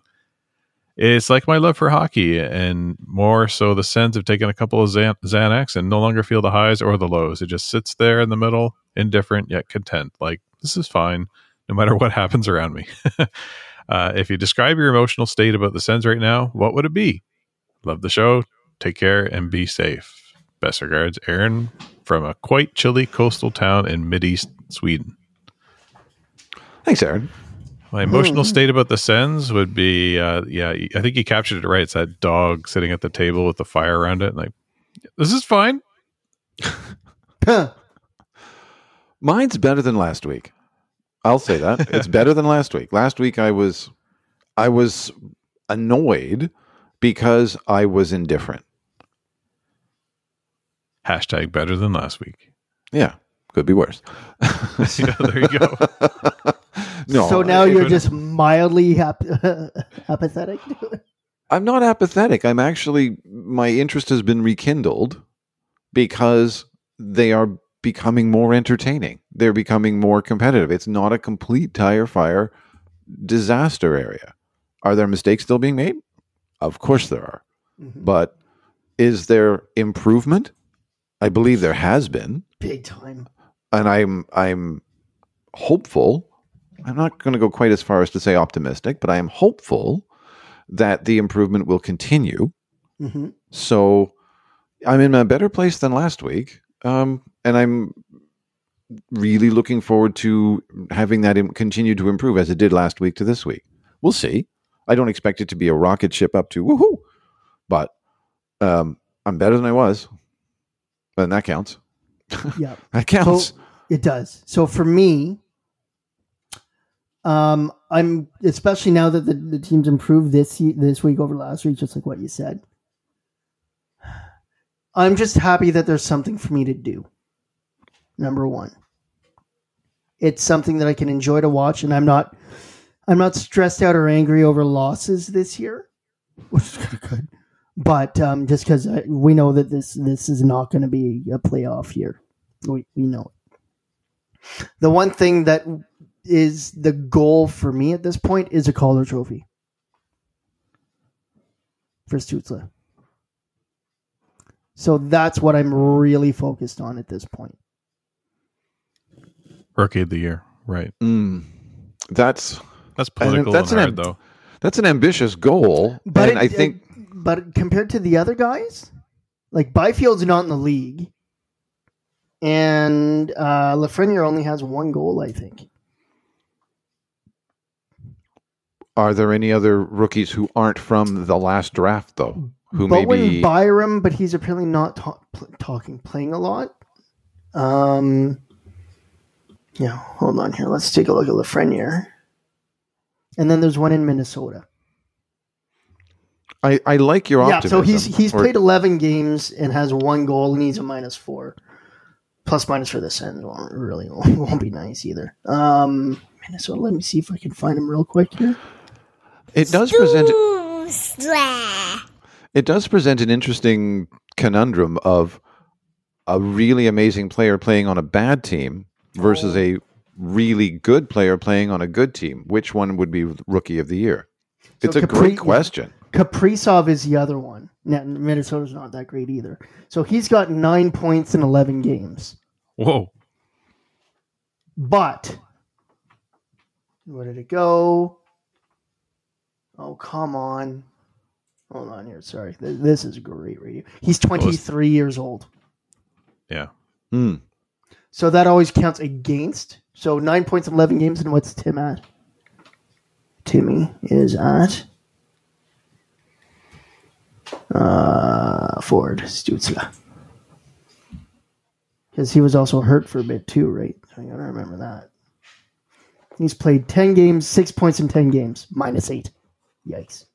It's like my love for hockey, and more so, the Sens have taken a couple of Xan- Xanax and no longer feel the highs or the lows. It just sits there in the middle, indifferent yet content. Like this is fine, no matter what happens around me. uh, if you describe your emotional state about the Sens right now, what would it be? Love the show. Take care and be safe. Best regards, Aaron from a quite chilly coastal town in mid-east Sweden. Thanks, Aaron. My emotional state about the Sens would be, uh, yeah, I think you captured it right. It's that dog sitting at the table with the fire around it, and like, this is fine. Mine's better than last week. I'll say that. It's better than last week. Last week I was I was annoyed because I was indifferent. Hashtag better than last week. Yeah, could be worse. yeah, there you go. No. so now you're just mildly hap- apathetic. I'm not apathetic. I'm actually my interest has been rekindled because they are becoming more entertaining. They're becoming more competitive. It's not a complete tire fire disaster area. Are there mistakes still being made? Of course there are. But is there improvement? I believe there has been, Big time. and I'm I'm hopeful. I'm not going to go quite as far as to say optimistic, but I am hopeful that the improvement will continue. hmm So I'm in a better place than last week, um, and I'm really looking forward to having that im- continue to improve as it did last week to this week. We'll see. I don't expect it to be a rocket ship up to woohoo, but um, I'm better than I was, and that counts. Yeah. That counts. So it does. So for me, um, I'm especially now that the, the team's improved this this week over last week, just like what you said. I'm just happy that there's something for me to do. Number one, it's something that I can enjoy to watch, and I'm not I'm not stressed out or angry over losses this year, which is kind of good. But um, just because we know that this this is not going to be a playoff year, we we know it. The one thing that is the goal for me at this point is a Calder Trophy for Stützle. So that's what I'm really focused on at this point. Rookie of the year, right? Mm, that's That's political that's and an hard, am- though. that's an ambitious goal, But and it- I think it- but compared to the other guys, like Byfield's not in the league, and uh, Lafreniere only has one goal, I think. are there any other rookies who aren't from the last draft though? Who Bowen maybe Byram, but he's apparently not ta- pl- talking, playing a lot. Um, yeah, hold on here. Let's take a look at Lafreniere. And then there's one in Minnesota. I, I like your Yeah, optimism. so he's he's or- played 11 games and has one goal, and he's a minus four. Plus minus for this end won't really won't be nice either. Um, Minnesota. Let me see if I can find him real quick here. It does present it does present an interesting conundrum of a really amazing player playing on a bad team versus oh. a really good player playing on a good team. Which one would be rookie of the year? It's a Capri- great question. Kaprizov is the other one. Now, Minnesota's not that great either. So he's got nine points in 11 games. Whoa. But where did it go? Oh, come on. Hold on here. Sorry. Th- This is great radio. He's 23 years old. Yeah. Hmm. So that always counts against. So nine points in 11 games. And what's Tim at? Timmy is at uh, Ford Stützle. Because he was also hurt for a bit too, right? I gotta remember that. He's played 10 games, six points in 10 games, minus eight. Yikes.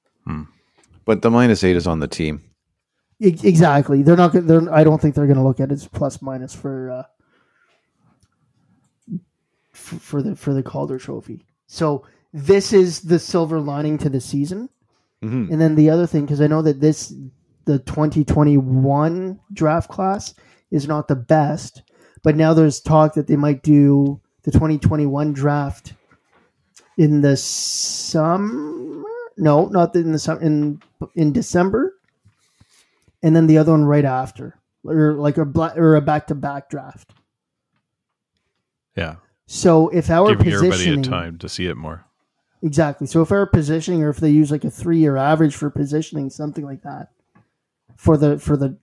But the minus eight is on the team. Exactly. They're not. They're. I don't think they're going to look at it as plus minus for uh, for the for the Calder Trophy. So this is the silver lining to the season. Mhm. And then the other thing, because I know that this the 2021 draft class is not the best, but now there's talk that they might do the 2021 draft in the summer. No, not in the summer. In in December and then the other one right after, or like a black or a back to back draft. Yeah. So if our Giving everybody a time to see it more. exactly, so if our positioning, or if they use like a three year average for positioning, something like that, for the for the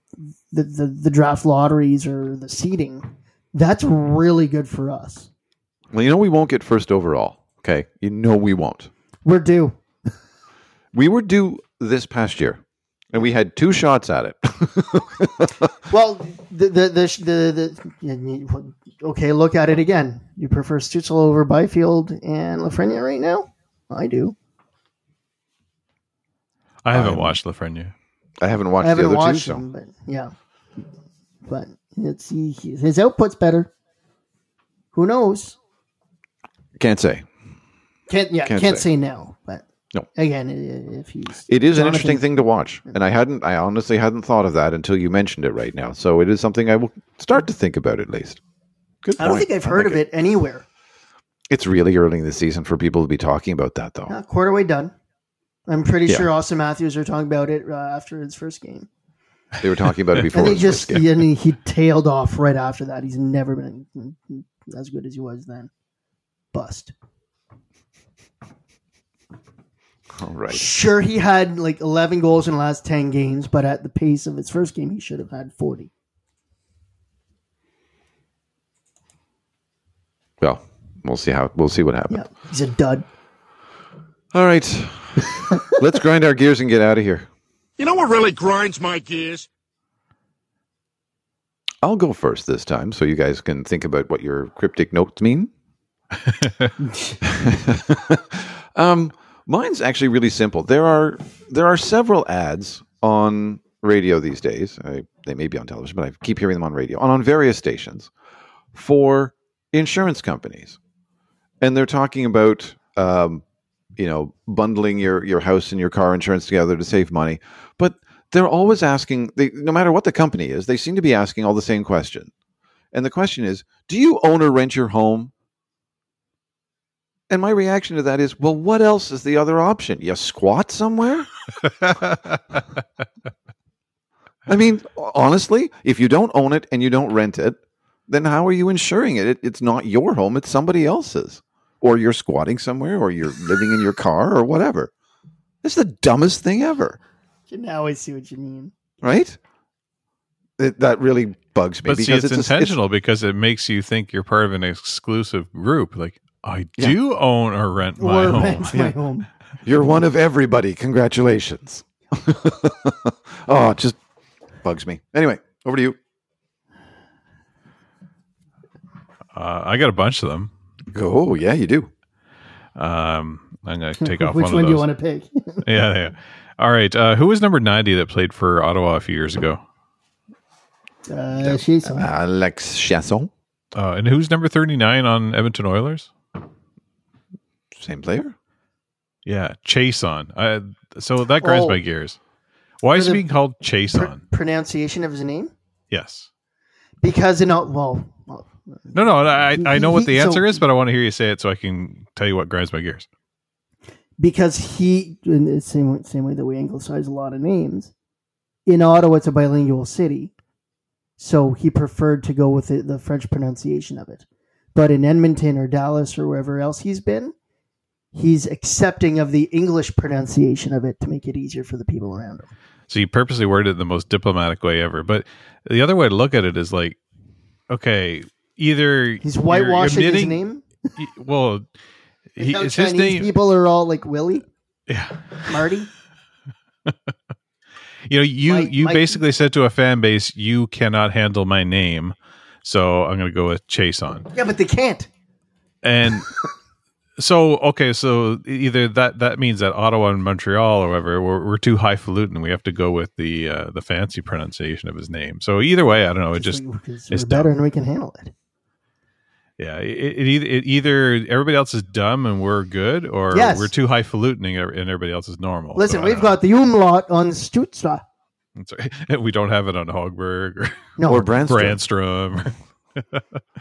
the, the the draft lotteries or the seeding, that's really good for us. Well, you know we won't get first overall. Okay, you know we won't. We're due. We were due this past year, and we had two shots at it. Well, the the the, the, the okay, look at it again. You prefer Stützle over Byfield and Lafreniere right now? I do. I haven't I'm- watched Lafreniere. I haven't watched I haven't the other watched two, so him, but yeah. But it's he, he- his output's better. Who knows? can't say. Can't yeah, Can't can't, say. say. no. But No. again, if he's It is an interesting thing to watch, and I hadn't. I honestly hadn't thought of that until you mentioned it right now. So it is something I will start to think about at least. Good. I don't point. think I've heard like of it anywhere. It's really early in the season for people to be talking about that, though. Uh, quarter way done. I'm pretty Yeah. sure Auston Matthews are talking about it uh, after his first game. They were talking about it before. And he just first game. and he, he tailed off right after that. He's never been as good as he was then. Bust. All right. Sure, he had like 11 goals in the last 10 games, but at the pace of his first game, he should have had 40. Well, we'll see how we'll see what happens. Yeah, he's a dud. All right. Let's grind our gears and get out of here. You know what really grinds my gears? I'll go first this time, so you guys can think about what your cryptic notes mean. um, mine's actually really simple. There are there are several ads on radio these days. I, they may be on television, but I keep hearing them on radio and on various stations for insurance companies, and they're talking about um, you know bundling your your house and your car insurance together to save money, but they're always asking. They, no matter what the company is, they seem to be asking all the same question, and the question is: Do you own or rent your home? And my reaction to that is, well, what else is the other option? You squat somewhere? I mean, honestly, if you don't own it and you don't rent it, then how are you insuring it? it? It's not your home, it's somebody else's. Or you're squatting somewhere, or you're living in your car, or whatever. It's the dumbest thing ever, Now I see what you mean. right? It, that really bugs me But see, it's, a- intentional because it makes you think you're part of an exclusive group. Like, I Yeah. do own or rent my or home. rent my home. You're one of everybody. Congratulations. oh, it just bugs me. Anyway, over to you. Uh, I got a bunch of them. Oh, yeah, you do. Um, I'm going to take off Which one, one of do you want to pick? yeah, yeah. All right. Uh, who was number 90 that played for Ottawa a few years ago? uh, she's. Alex Chiasson, Uh, and who's number 39 on Edmonton Oilers? Same player. Yeah, Chase on. Uh, so that grinds Oh. my gears. Why is he being called Chase Pr- on? pronunciation of his name? Yes. Because in all, well, well, No, no, I, I know what the He- so- answer is, but I want to hear you say it so I can tell you what grinds my gears. because he in the same way- same way that we anglicize a lot of names in Ottawa, it's a bilingual city, so he preferred to go with the, the French pronunciation of it. But in Edmonton or Dallas or wherever else he's been, he's accepting of the English pronunciation of it to make it easier for the people around him. So you purposely worded it the most diplomatic way ever. But the other way to look at it is like, okay, either He's whitewashing his name. Well, he, it's his Chinese name. people are all like Willie, Yeah. Marty. You know, you Mike- you Mike- basically said to a fan base, you cannot handle my name, so I'm going to go with Chase on. Yeah, but they can't. And so, okay, so either that that means that Ottawa and Montreal, or whatever, we're, we're too highfalutin. We have to go with the uh, the fancy pronunciation of his name. So either way, I don't know. It just because it's better dumb. and we can handle it. yeah, it, it, either, it either everybody else is dumb and we're good, or Yes. we're too highfalutin and everybody else is normal. Listen, So we've got the umlaut on Stützle. Sorry. we don't have it on Hogberg or No, Or Brännström. Brännström.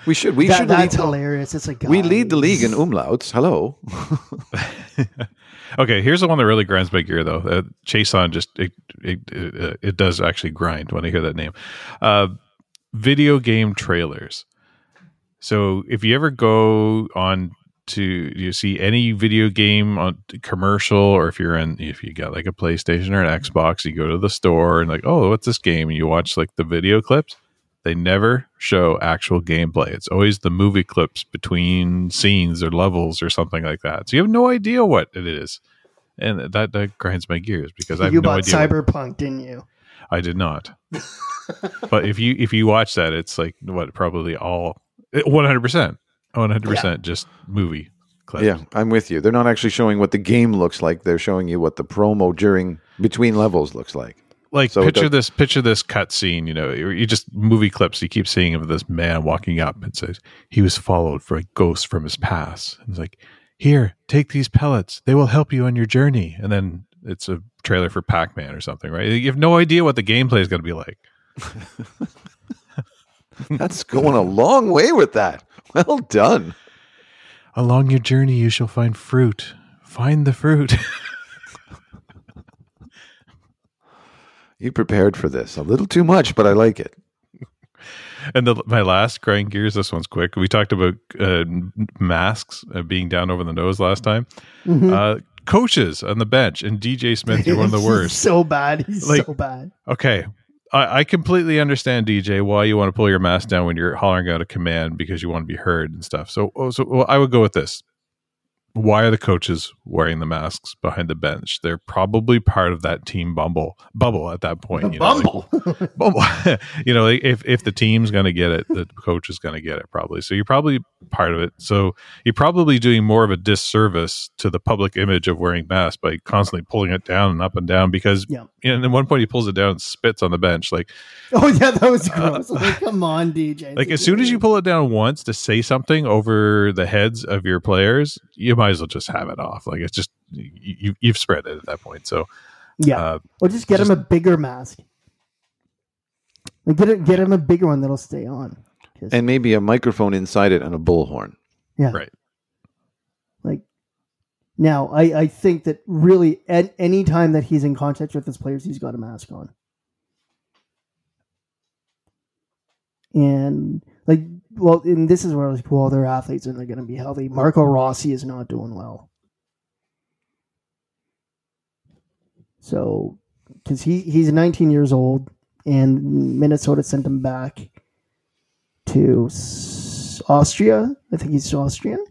We should. We that, should that's lead. hilarious. It's like We lead the league in umlauts. Hello. Okay, here's the one that really grinds my gear, though. Uh, Chase on just it, it it it does actually grind when I hear that name. Uh, video game trailers. So if you ever go on to you see any video game on commercial, or if you're in if you got like a PlayStation or an Xbox, you go to the store and like, oh, what's this game? And you watch like the video clips. They never show actual gameplay. It's always the movie clips between scenes or levels or something like that. So you have no idea what it is. And that, that grinds my gears because I have You no bought idea. what- Cyberpunk, didn't you? I did not. but if you if you watch that, it's like what probably all one hundred percent, one hundred percent just movie clips. Yeah, I'm with you. They're not actually showing what the game looks like. They're showing you what the promo during between levels looks like. Like So picture this picture this cut scene you know you you just movie clips you keep seeing of this man walking up and says he was followed for a ghost from his past. And it's like here take these pellets. They will help you on your journey. And then it's a trailer for pac-man or something right? You have no idea what the gameplay is going to be like. That's going a long way with that. Well done. along your journey you shall find fruit. Find the fruit You prepared for this a little too much, but I like it. And the, my last grind gears, this one's quick. We talked about uh, masks uh, being down over the nose last time. Mm-hmm. Uh, coaches on the bench and DJ Smith, you're one of the worst. so bad. He's Like- so bad. Okay. I, I completely understand, DJ, why you want to pull your mask down when you're hollering out a command because you want to be heard and stuff. So, oh, so well, I would go with this. Why are the coaches wearing the masks behind the bench? They're probably part of that team bumble bubble at that point. You know, like- Bumble. Bumble. you know, if if the team's going to get it, the coach is going to get it probably. So you're probably part of it. So you're probably doing more of a disservice to the public image of wearing masks by constantly pulling it down and up and down because Yeah. and at one point he pulls it down and spits on the bench. Like Oh yeah, that was gross. like, come on, DJ. Uh, like as soon as you pull it down once to say something over the heads of your players, you might as well just have it off. Like it's just you you've spread it at that point. So yeah, uh, or just get him a bigger mask. Like, get it, get him a bigger one that'll stay on. 'Cause- And maybe a microphone inside it and a bullhorn. yeah, right. Like now, I I think that really at any time that he's in contact with his players, he's got a mask on. And like, well, and this is where I was like, well, they're athletes and they're going to be healthy. Marco Rossi is not doing well. So, because he he's 19 years old, and Minnesota sent him back to Austria. I think he's Austrian.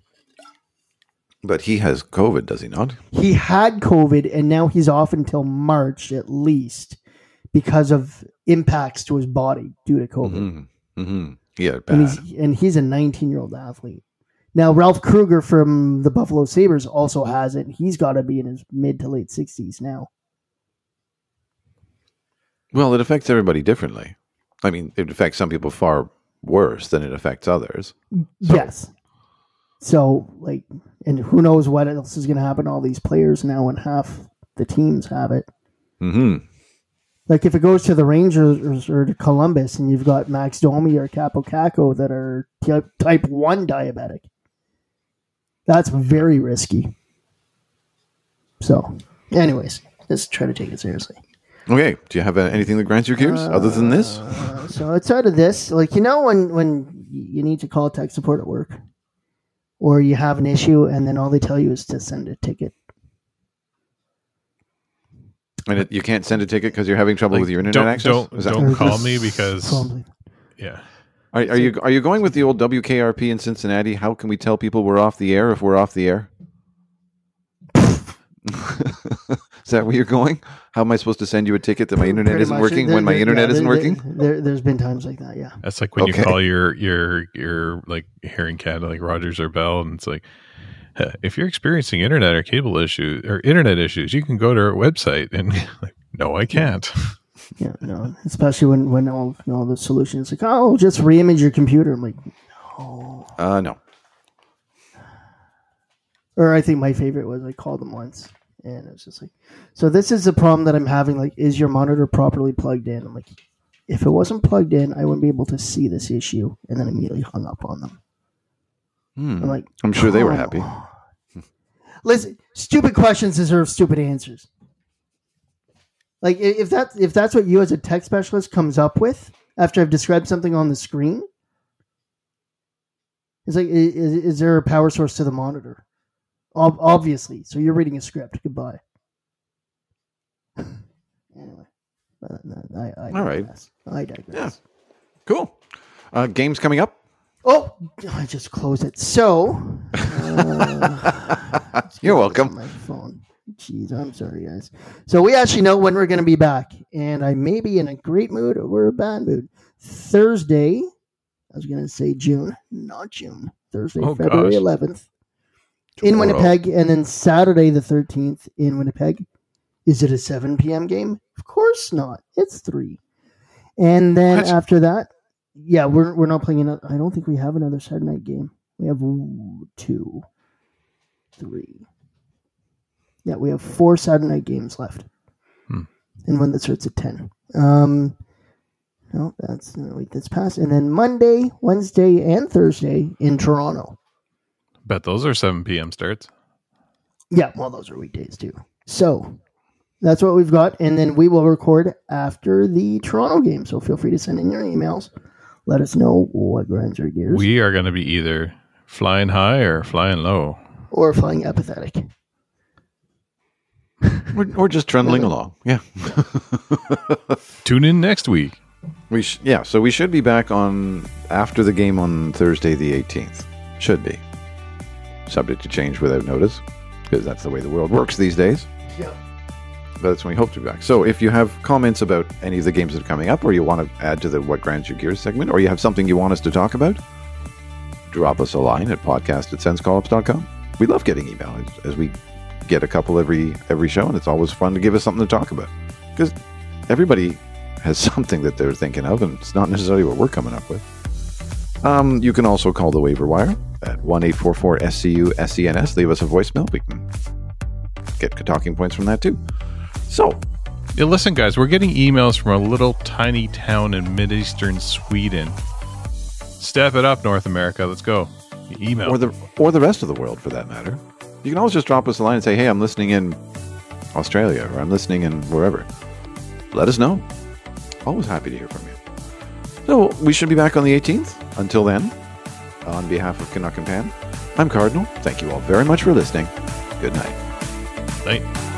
But he has COVID, does he not? He had COVID, and now he's off until March at least because of impacts to his body due to COVID. Mm-hmm. Mm-hmm. Yeah, and he's and he's a 19 year old athlete. Now Ralph Krueger from the Buffalo Sabres also has it. He's got to be in his mid to late 60s now. Well, it affects everybody differently. I mean, it affects some people far worse than it affects others. yes. So like, and who knows what else is going to happen to all these players now, and half the teams have it. Mm-hmm. Like if it goes to the Rangers or to Columbus, and you've got Max Domi or Kaapo Kakko that are type type one diabetic, that's very risky. So, anyways, let's try to take it seriously. Okay. Do you have uh, anything that grants your gears other than this? Uh, so outside of this, like you know, when when you need to call tech support at work, or you have an issue, and then all they tell you is to send a ticket. And it, you can't send a ticket because you're having trouble Like, with your internet don't access. don't, Is that- don't call me because probably- yeah. Are, are you are you going with the old WKRP in Cincinnati? How can we tell people we're off the air if we're off the air? Is that where you're going? How am I supposed to send you a ticket that my internet Pretty isn't much. working There- when my there- internet yeah, isn't there- working? There, there's been times like that, yeah. That's like when Okay. you call your your your like here in Canada, like Rogers or Bell, and it's like, if you're experiencing internet or cable issues or internet issues, you can go to our website. And like, no, I can't. Yeah, no, especially when when all you know, the solution is like, oh, just reimage your computer. I'm like, no, Uh, no. or I think my favorite was I called them once, and it was just like, so this is the problem that I'm having. Like, is your monitor properly plugged in? I'm like, if it wasn't plugged in, I wouldn't be able to see this issue, and then immediately hung up on them. Hmm. I'm like, I'm sure they were happy. on. Listen, stupid questions deserve stupid answers. Like if that if that's what you as a tech specialist comes up with after I've described something on the screen, it's like is, is there a power source to the monitor? Ob- obviously, so you're reading a script. Goodbye. anyway, no, I, I All right. I digress. Yeah. Cool. Uh, games coming up. Oh, I just closed it. So, uh, You're welcome. My phone. Jeez, I'm sorry, guys. So we actually know when we're going to be back, and I may be in a great mood or a bad mood. Thursday, I was going to say June, not June. Thursday, Oh, February gosh. 11th, in Winnipeg, and then Saturday the 13th in Winnipeg. Is it a 7 p.m. game? Of course not. It's three. And then after that, yeah, we're we're not playing. Another, I don't think we have another Saturday night game. We have two, three. Yeah, we have four Saturday night games left, Hmm. and one that starts at ten. Um, no, that's no, wait, that's past. And then Monday, Wednesday, and Thursday in Toronto. Bet those are seven p.m. starts. Yeah, well, those are weekdays too. So that's what we've got, and then we will record after the Toronto game. So feel free to send in your emails. Let us know what grinds your gears We are going to be either flying high or flying low. or flying apathetic. Or, or just trundling along. Yeah. Tune in next week. We sh- yeah, so we should be back on after the game on Thursday the 18th. Should be. Subject to change without notice because that's the way the world works these days. Yeah. But that's when we hope to be back. So if you have comments about any of the games that are coming up or you want to add to the What Grinds Your Gears segment or you have something you want us to talk about, drop us a line at podcast at sensecollops.com. We love getting email as, as we get a couple every every show and it's always fun to give us something to talk about because everybody has something that they're thinking of, and it's not necessarily what we're coming up with. Um, you can also call the waiver wire at 1 844 SCU SENS. Leave us a voicemail. We can get talking points from that too. So, Yeah, listen, guys, we're getting emails from a little tiny town in mid-eastern Sweden. Step it up, North America. Let's go. Email. or the or the rest of the world for that matter. You can always just drop us a line and say, "Hey, I'm listening in Australia or I'm listening in wherever." Let us know. Always happy to hear from you. So we should be back on the 18th. Until then, on behalf of Canuck and Pan, I'm Cardinal. Thank you all very much for listening. Good night. Night.